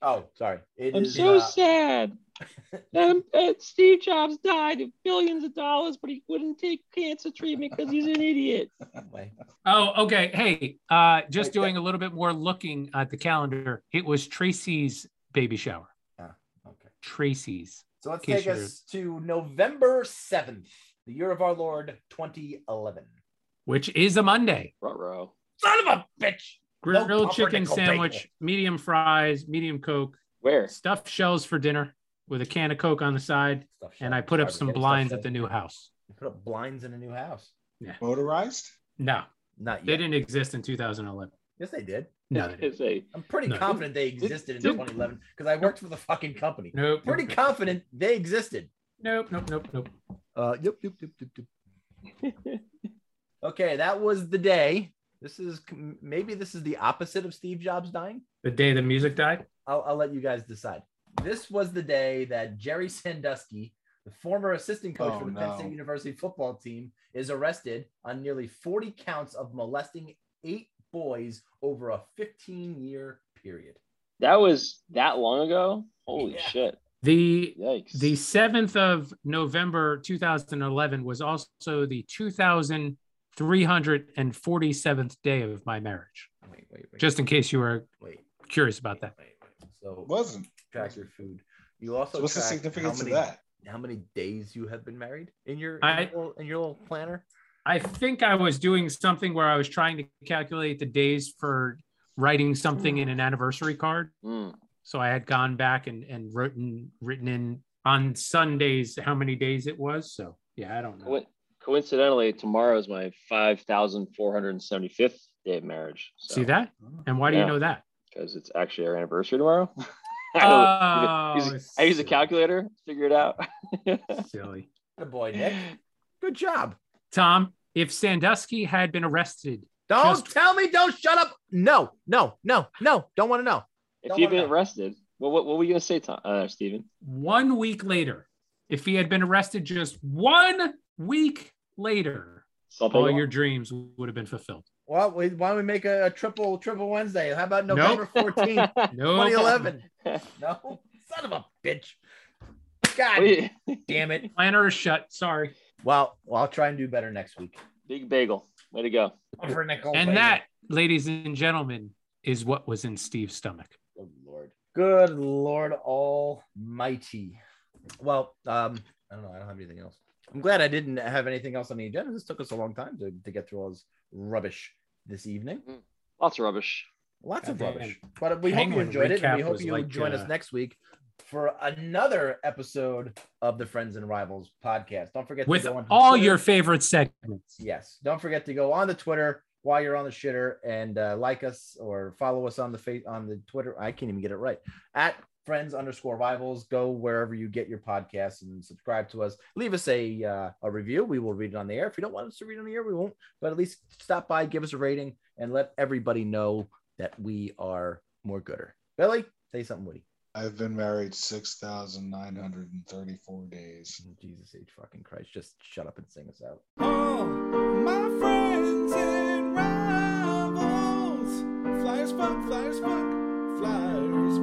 Oh, sorry. It I'm is, so uh, sad. [LAUGHS] Um, uh, Steve Jobs died of billions of dollars, but he wouldn't take cancer treatment because he's an idiot. [LAUGHS] oh okay hey uh just Wait, doing a little bit more looking at the calendar it was tracy's baby shower Okay. tracy's So let's Case take us to November 7th, the year of our Lord 2011. which is a monday Ruh-roh. Son of a bitch. No grilled chicken sandwich bagel. medium fries medium coke Where? stuffed shells for dinner with a can of coke on the side Stuff and i put up some blinds at the new house You put up blinds in a new house. Yeah. Motorized? no Not yet. they didn't exist in 2011 Yes, they did. no they didn't. It's a I'm pretty No. confident they existed in 2011 because I worked for the fucking company. nope Pretty nope, confident they existed. nope nope nope nope Uh, yep, yep, yep, yep, yep. [LAUGHS] Okay, that was the day. This is maybe this is the opposite of Steve Jobs dying. the day the music died I'll, I'll let you guys decide. This was the day that Jerry Sandusky, the former assistant coach Oh, for the Penn. State University football team, is arrested on nearly 40 counts of molesting eight boys over a 15 year period. that was that long ago. Holy Yeah. shit! the Yikes. The 7th of November 2011 was also the 2347th day of my marriage. Wait, wait, wait. Just in case you were wait, curious about that. wait, wait. So Wasn't. Track your food. You also So what's the significance how of that? How many days you have been married in your in, I- your, little, in your little planner? I think I was doing something where I was trying to calculate the days for writing something in an anniversary card. Mm. So I had gone back and, and written written in on Sundays how many days it was. So yeah, I don't know. Co- Coincidentally, tomorrow is my five thousand four hundred seventy-fifth day of marriage. So, See that? And why do you know that? Because it's actually our anniversary tomorrow. [LAUGHS] [LAUGHS] I, Oh, use, use- I use a calculator. Figure it out. [LAUGHS] Silly. Good boy, Nick. Good job. Tom, if Sandusky had been arrested Don't Just- tell me. Don't shut up. No, no, no, no. Don't want to know. if Don't you've been know. arrested, well, what, what were you gonna say, Tom, uh, Stephen? one week later, if he had been arrested just one week later, Something all wrong? your dreams would have been fulfilled. Well, we- why don't we make a, a triple triple Wednesday? How about November 14th, [LAUGHS] No, 2011? [LAUGHS] No, son of a bitch. God Wait, damn it. [LAUGHS] planner is shut. Sorry. Well, well, I'll try and do better next week. Big bagel. Way to go. Pumpernickel And bagel. that, ladies and gentlemen, is what was in Steve's stomach. Good lord. Good lord almighty. Well, um, I don't know. I don't have anything else. I'm glad I didn't have anything else on the agenda. This took us a long time to, to get through all this rubbish this evening. Lots of rubbish. Lots of Goddamn. rubbish. But we hope you enjoyed it. And we hope you like, join uh, us next week for another episode of the Friends and Rivals podcast. Don't forget With to go on to all Twitter. your favorite segments. Yes. Don't forget to go on the Twitter while you're on the shitter and uh, like us or follow us on the face on the Twitter. I can't even get it right at friends underscore rivals. Go wherever you get your podcasts and subscribe to us. Leave us a uh, a review. We will read it on the air. If you don't want us to read it on the air, we won't. But at least stop by, give us a rating, and let everybody know that we are more gooder. Billy, say something witty. I've been married 6,934 days. Jesus H fucking Christ. Just shut up and sing us out. All my friends and rivals. Flyers fuck, flyers fuck, flyers